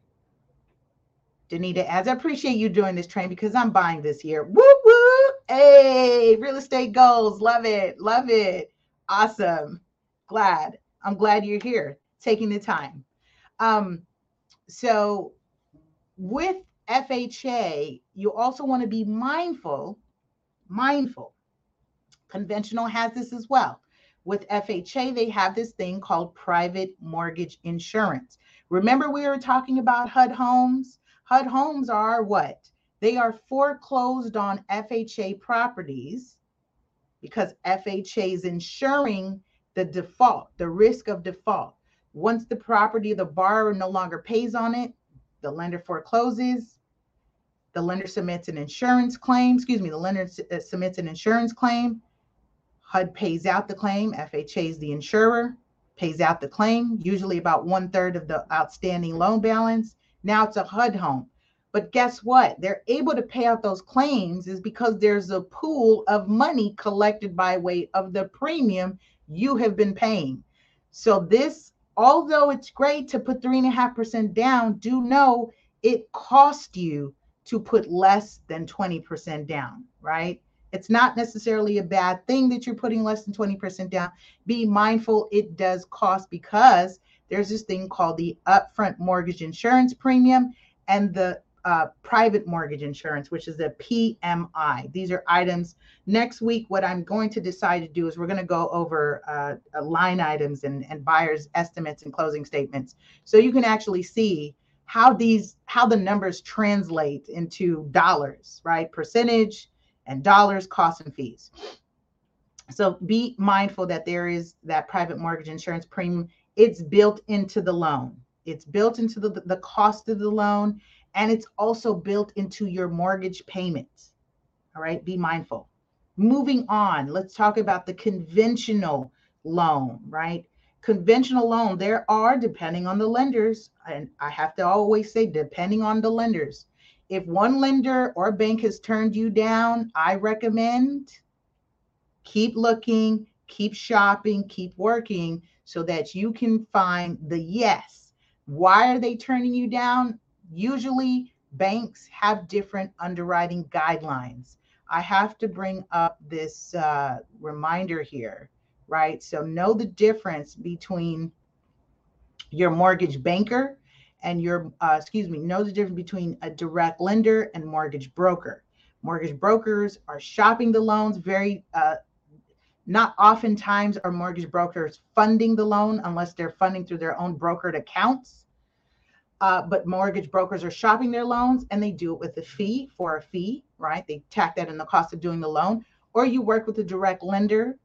S1: Danita, as I appreciate you doing this train because I'm buying this year. Woo woo! Hey, real estate goals. Love it. Love it. Awesome. Glad. I'm glad you're here taking the time. Um, so with FHA, you also want to be mindful, mindful. Conventional has this as well. With FHA, they have this thing called private mortgage insurance. Remember, we were talking about HUD homes? HUD homes are what? They are foreclosed on FHA properties because FHA is insuring the default, the risk of default. Once the property, the borrower no longer pays on it, the lender forecloses, the lender submits an insurance claim, excuse me, the lender uh, submits an insurance claim. HUD pays out the claim. FHA is the insurer, pays out the claim, usually about one third of the outstanding loan balance. Now it's a HUD home. But guess what? They're able to pay out those claims is because there's a pool of money collected by way of the premium you have been paying. So this, although it's great to put three and a half percent down, do know it cost you to put less than 20% down, right? It's not necessarily a bad thing that you're putting less than 20% down. Be mindful it does cost because there's this thing called the upfront mortgage insurance premium and the uh, private mortgage insurance, which is the PMI. These are items. Next week, what I'm going to decide to do is we're going to go over uh, uh, line items and, and buyers' estimates and closing statements. So you can actually see how these how the numbers translate into dollars, right? Percentage and dollars, costs and fees. So be mindful that there is that private mortgage insurance premium. It's built into the loan. It's built into the, the cost of the loan and it's also built into your mortgage payments. All right, be mindful. Moving on, let's talk about the conventional loan, right? conventional loan, there are, depending on the lenders, and I have to always say, depending on the lenders. If one lender or bank has turned you down, I recommend keep looking, keep shopping, keep working so that you can find the yes. Why are they turning you down? Usually, banks have different underwriting guidelines. I have to bring up this uh, reminder here right? So know the difference between your mortgage banker and your, uh, excuse me, know the difference between a direct lender and mortgage broker. Mortgage brokers are shopping the loans very, uh, not oftentimes are mortgage brokers funding the loan unless they're funding through their own brokered accounts. Uh, but mortgage brokers are shopping their loans and they do it with a fee for a fee, right? They tack that in the cost of doing the loan. Or you work with a direct lender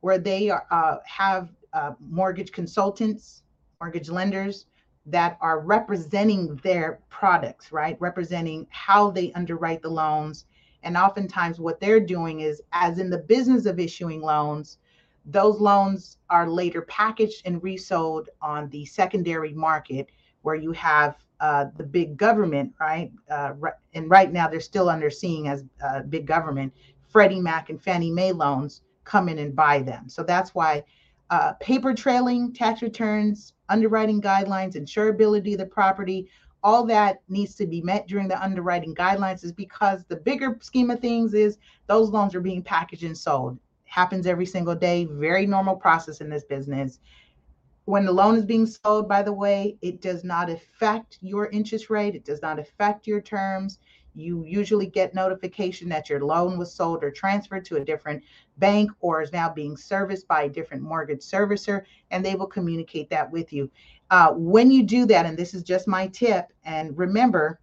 S1: where they are, uh, have uh, mortgage consultants, mortgage lenders that are representing their products, right? Representing how they underwrite the loans. And oftentimes, what they're doing is, as in the business of issuing loans, those loans are later packaged and resold on the secondary market where you have uh, the big government, right? Uh, and right now they're still under seeing as uh, big government, Freddie Mac and Fannie Mae loans come in and buy them. So that's why uh, paper trailing, tax returns, underwriting guidelines, insurability of the property, all that needs to be met during the underwriting guidelines is because the bigger scheme of things is those loans are being packaged and sold. Happens every single day, very normal process in this business. When the loan is being sold, by the way, it does not affect your interest rate, it does not affect your terms you usually get notification that your loan was sold or transferred to a different bank or is now being serviced by a different mortgage servicer, and they will communicate that with you. Uh, when you do that, and this is just my tip, and remember,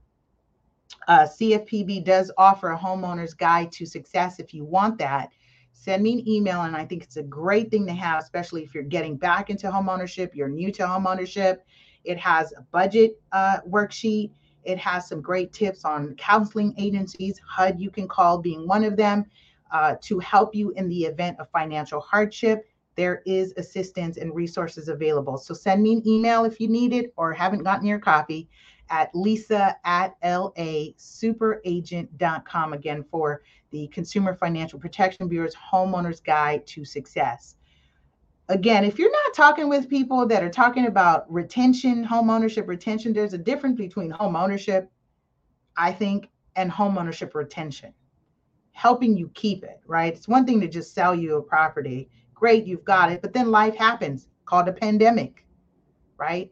S1: uh, CFPB does offer a homeowner's guide to success if you want that. Send me an email, and I think it's a great thing to have, especially if you're getting back into homeownership, you're new to homeownership. It has a budget uh, worksheet it has some great tips on counseling agencies, HUD you can call being one of them, uh, to help you in the event of financial hardship. There is assistance and resources available. So send me an email if you need it or haven't gotten your copy at lisa at lasuperaagent.com again for the Consumer Financial Protection Bureau's Homeowner's Guide to Success again, if you're not talking with people that are talking about retention, home ownership retention, there's a difference between home ownership, I think, and home ownership retention. Helping you keep it, right? It's one thing to just sell you a property. Great, you've got it, but then life happens, called a pandemic, right?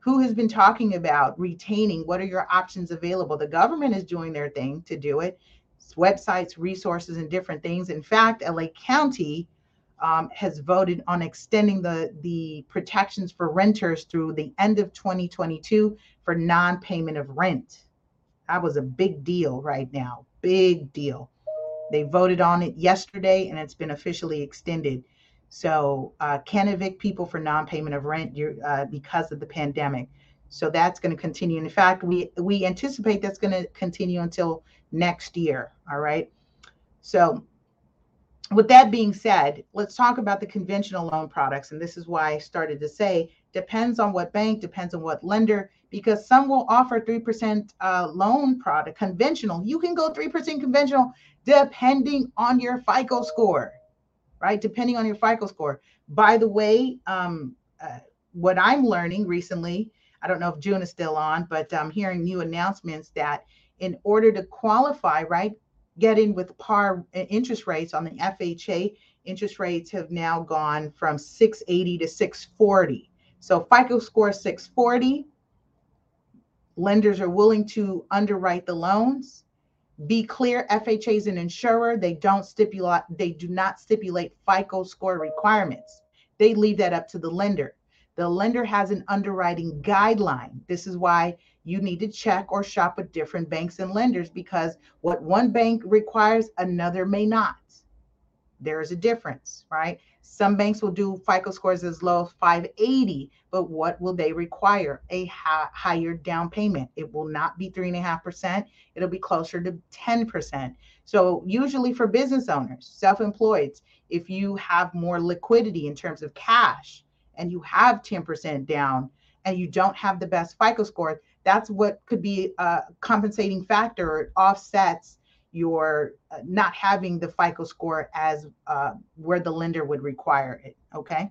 S1: Who has been talking about retaining? What are your options available? The government is doing their thing to do it. It's websites, resources, and different things. In fact, LA County um, has voted on extending the, the protections for renters through the end of 2022 for non payment of rent. That was a big deal right now. Big deal. They voted on it yesterday and it's been officially extended. So, uh, can evict people for non payment of rent uh, because of the pandemic. So, that's going to continue. in fact, we, we anticipate that's going to continue until next year. All right. So, with that being said, let's talk about the conventional loan products. And this is why I started to say depends on what bank, depends on what lender, because some will offer 3% uh, loan product, conventional. You can go 3% conventional depending on your FICO score, right? Depending on your FICO score. By the way, um, uh, what I'm learning recently, I don't know if June is still on, but I'm hearing new announcements that in order to qualify, right, getting with par interest rates on the FHA, interest rates have now gone from 680 to 640. So FICO score 640. Lenders are willing to underwrite the loans. Be clear, FHA is an insurer. They don't stipulate, they do not stipulate FICO score requirements. They leave that up to the lender. The lender has an underwriting guideline. This is why you need to check or shop with different banks and lenders because what one bank requires, another may not. There is a difference, right? Some banks will do FICO scores as low as 580, but what will they require? A higher down payment. It will not be 3.5%, it'll be closer to 10%. So, usually for business owners, self employed, if you have more liquidity in terms of cash and you have 10% down and you don't have the best FICO score, that's what could be a compensating factor. It offsets your uh, not having the FICO score as uh, where the lender would require it. Okay.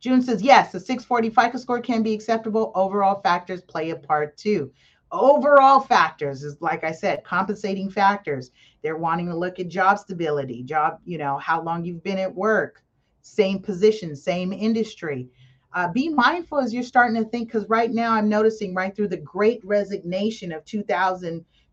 S1: June says, yes, the 640 FICO score can be acceptable. Overall factors play a part too. Overall factors is, like I said, compensating factors. They're wanting to look at job stability, job, you know, how long you've been at work, same position, same industry Uh, be mindful as you're starting to think, because right now I'm noticing right through the great resignation of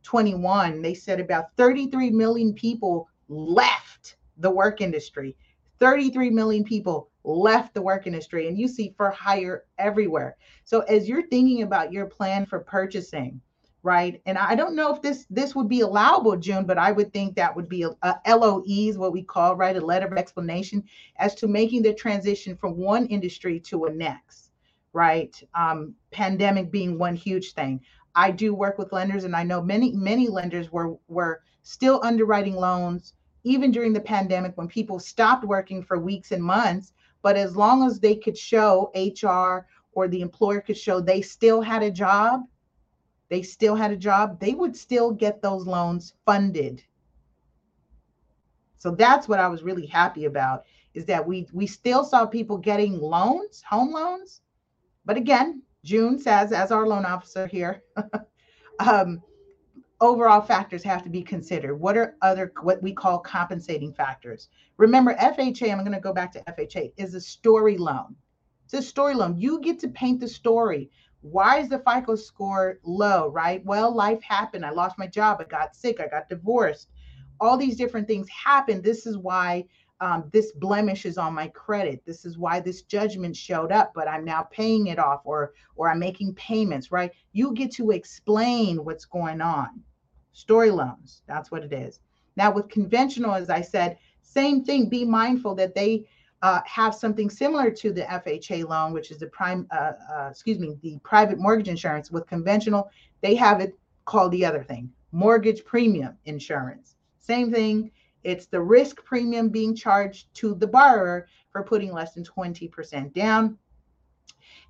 S1: 2021, they said about 33 million people left the work industry. 33 million people left the work industry, and you see for hire everywhere. So as you're thinking about your plan for purchasing, right? And I don't know if this this would be allowable, June, but I would think that would be a, a LOEs, what we call right, a letter of explanation as to making the transition from one industry to a next, right? Um, pandemic being one huge thing. I do work with lenders, and I know many many lenders were were still underwriting loans even during the pandemic when people stopped working for weeks and months. But as long as they could show HR or the employer could show they still had a job, they still had a job, they would still get those loans funded. So that's what I was really happy about is that we we still saw people getting loans, home loans. But again, June says, as our loan officer here, um, overall factors have to be considered. What are other what we call compensating factors? Remember, FHA, I'm going to go back to FHA, is a story loan. It's a story loan. You get to paint the story. Why is the FICO score low, right? Well, life happened. I lost my job. I got sick. I got divorced. All these different things happened. This is why um, this blemish is on my credit. This is why this judgment showed up, but I'm now paying it off or or I'm making payments, right? You get to explain what's going on. Story loans, that's what it is. Now with conventional, as I said, same thing. Be mindful that they uh, have something similar to the FHA loan, which is the prime, uh, uh, excuse me, the private mortgage insurance. With conventional, they have it called the other thing, mortgage premium insurance. Same thing. It's the risk premium being charged to the borrower for putting less than 20% down.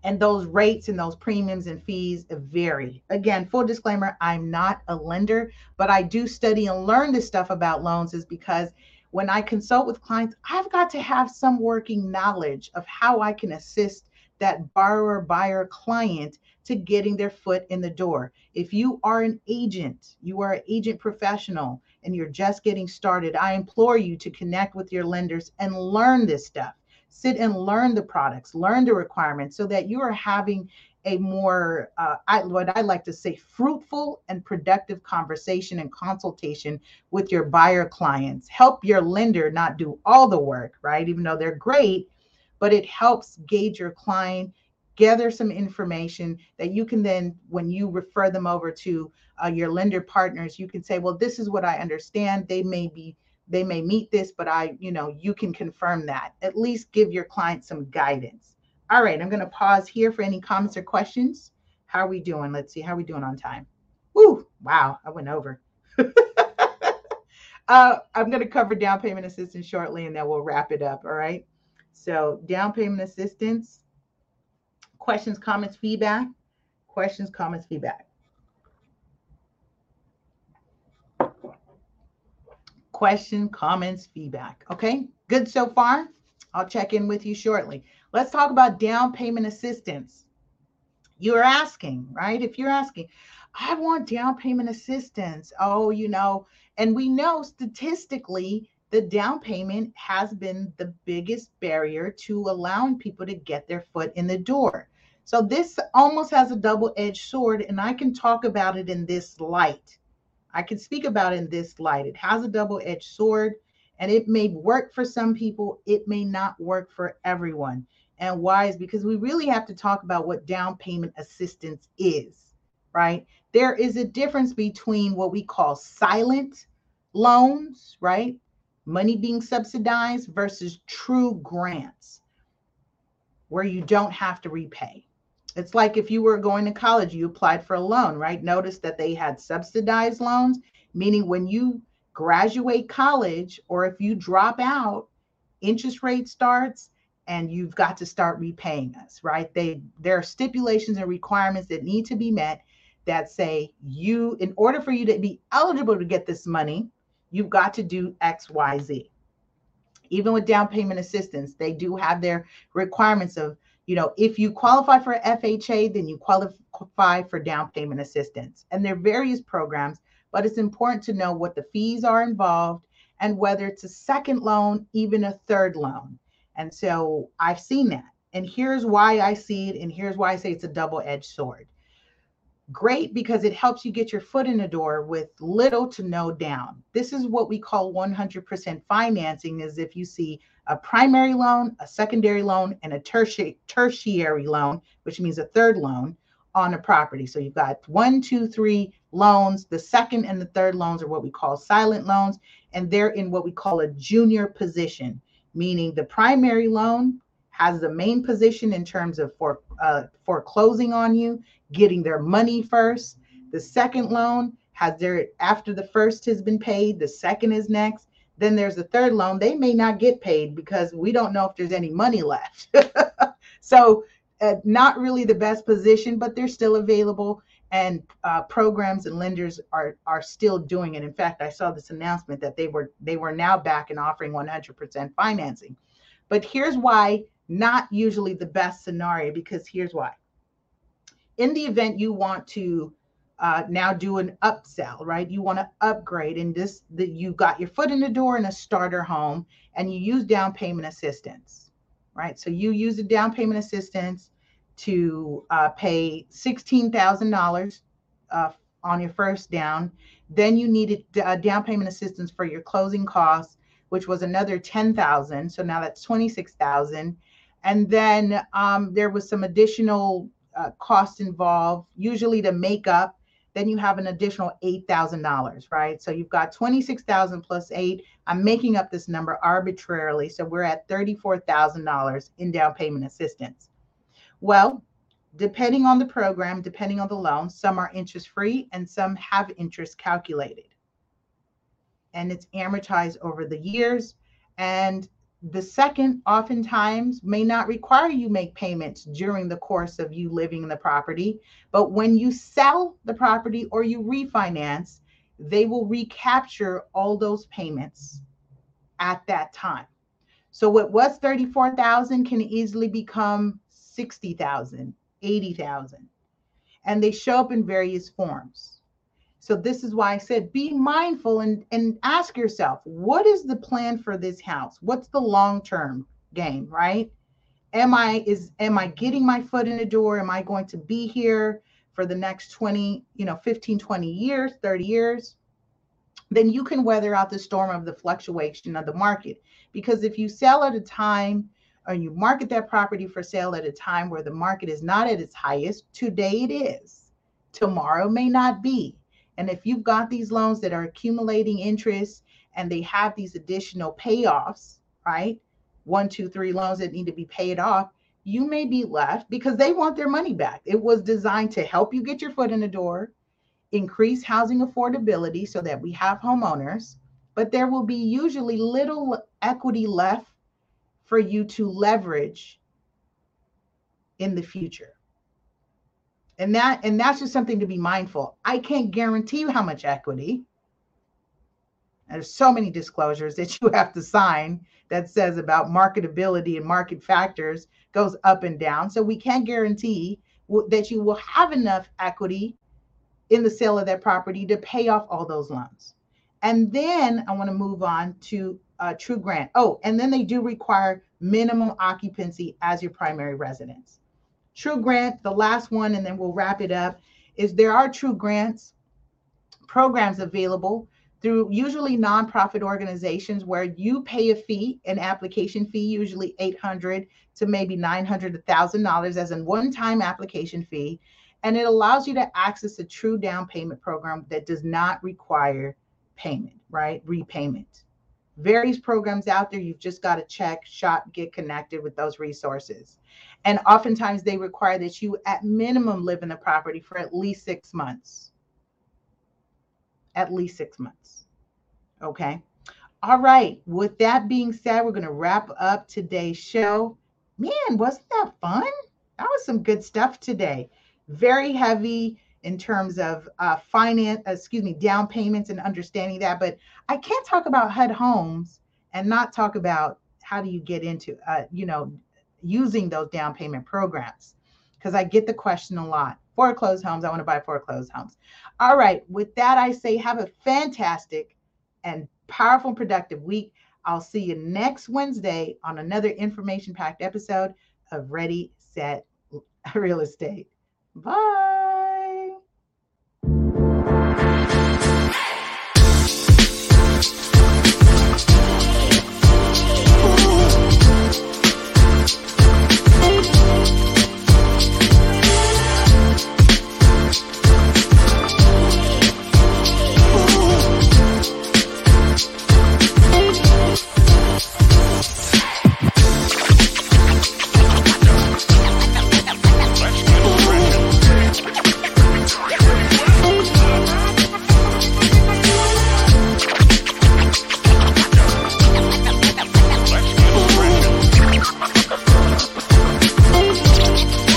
S1: And those rates and those premiums and fees vary. Again, full disclaimer, I'm not a lender, but I do study and learn this stuff about loans is because when I consult with clients, I've got to have some working knowledge of how I can assist that borrower, buyer, client to getting their foot in the door. If you are an agent, you are an agent professional, and you're just getting started, I implore you to connect with your lenders and learn this stuff. Sit and learn the products, learn the requirements so that you are having a more, uh, I, what I like to say, fruitful and productive conversation and consultation with your buyer clients. Help your lender not do all the work, right? Even though they're great, but it helps gauge your client, gather some information that you can then, when you refer them over to uh, your lender partners, you can say, well, this is what I understand. They may be they may meet this but i you know you can confirm that at least give your client some guidance all right, I'm going to pause here for any comments or questions. How are we doing? Let's see. How are we doing on time? Woo, wow, I went over. uh, I'm going to cover down payment assistance shortly and then we'll wrap it up. All right. So, down payment assistance, questions, comments, feedback. Questions, comments, feedback. Question, comments, feedback. Okay, good so far. I'll check in with you shortly. Let's talk about down payment assistance. You're asking, right? If you're asking, I want down payment assistance. Oh, you know, and we know statistically the down payment has been the biggest barrier to allowing people to get their foot in the door. So this almost has a double-edged sword, and I can talk about it in this light. I can speak about in this light. It has a double-edged sword, and it may work for some people, it may not work for everyone and why is because we really have to talk about what down payment assistance is, right? There is a difference between what we call silent loans, right? Money being subsidized versus true grants where you don't have to repay. It's like if you were going to college, you applied for a loan, right? Notice that they had subsidized loans, meaning when you graduate college or if you drop out, interest rate starts and you've got to start repaying us, right? They there are stipulations and requirements that need to be met that say you in order for you to be eligible to get this money, you've got to do X, Y, Z. Even with down payment assistance, they do have their requirements of, you know, if you qualify for FHA, then you qualify for down payment assistance. And there are various programs, but it's important to know what the fees are involved and whether it's a second loan, even a third loan. And so I've seen that. And here's why I see it, and here's why I say it's a double edged sword. Great because it helps you get your foot in the door with little to no down. This is what we call 100% financing is if you see a primary loan, a secondary loan, and a tertiary, tertiary loan, which means a third loan on a property. So you've got one, two, three loans. The second and the third loans are what we call silent loans, and they're in what we call a junior position, meaning the primary loan has the main position in terms of for uh, foreclosing on you, getting their money first. The second loan has their after the first has been paid, the second is next. Then there's the third loan. They may not get paid because we don't know if there's any money left. so uh, not really the best position, but they're still available, and uh, programs and lenders are are still doing it. In fact, I saw this announcement that they were they were now back and offering 100% financing. But here's why not usually the best scenario because here's why. In the event you want to uh, now do an upsell, right? You want to upgrade, and this that you got your foot in the door in a starter home, and you use down payment assistance right? So you use a down payment assistance to uh, pay $16,000 uh, on your first down. Then you needed a down payment assistance for your closing costs, which was another 10,000. So now that's 26,000. And then um, there was some additional uh, costs involved, usually to make up. Then you have an additional $8,000, right? So you've got 26,000 plus eight. I'm making up this number arbitrarily. So we're at $34,000 in down payment assistance. Well, depending on the program, depending on the loan, some are interest free and some have interest calculated. And it's amortized over the years. And the second oftentimes may not require you make payments during the course of you living in the property but when you sell the property or you refinance they will recapture all those payments at that time. So what was 34,000 can easily become 60,000 80,000 and they show up in various forms so this is why I said be mindful and, and ask yourself, what is the plan for this house? What's the long-term game, right? Am I is am I getting my foot in the door? Am I going to be here for the next 20, you know, 15, 20 years, 30 years? Then you can weather out the storm of the fluctuation of the market. Because if you sell at a time or you market that property for sale at a time where the market is not at its highest, today it is. Tomorrow may not be and if you've got these loans that are accumulating interest and they have these additional payoffs, right? One, two, three loans that need to be paid off, you may be left because they want their money back. It was designed to help you get your foot in the door, increase housing affordability so that we have homeowners, but there will be usually little equity left for you to leverage in the future and that and that's just something to be mindful. I can't guarantee you how much equity. There's so many disclosures that you have to sign that says about marketability and market factors goes up and down. So we can't guarantee that you will have enough equity in the sale of that property to pay off all those loans. And then i want to move on to uh, true grant. Oh and then they do require minimum occupancy as your primary residence True Grant, the last one, and then we'll wrap it up, is there are True Grants programs available through usually nonprofit organizations where you pay a fee, an application fee, usually 800 to maybe 900 $1,000 as a one-time application fee. And it allows you to access a true down payment program that does not require payment, right? Repayment. Various programs out there, you've just got to check, shop, get connected with those resources. And oftentimes they require that you at minimum live in the property for at least six months. At least six months. Okay. All right. With that being said, we're going to wrap up today's show. Man, wasn't that fun? That was some good stuff today. Very heavy in terms of uh, finance, excuse me, down payments and understanding that. But I can't talk about HUD homes and not talk about how do you get into, uh, you know, using those down payment programs because I get the question a lot. Foreclosed homes, I want to buy foreclosed homes. All right, with that, I say have a fantastic and powerful and productive week. I'll see you next Wednesday on another information packed episode. of Ready, Set, Real Estate. Bye.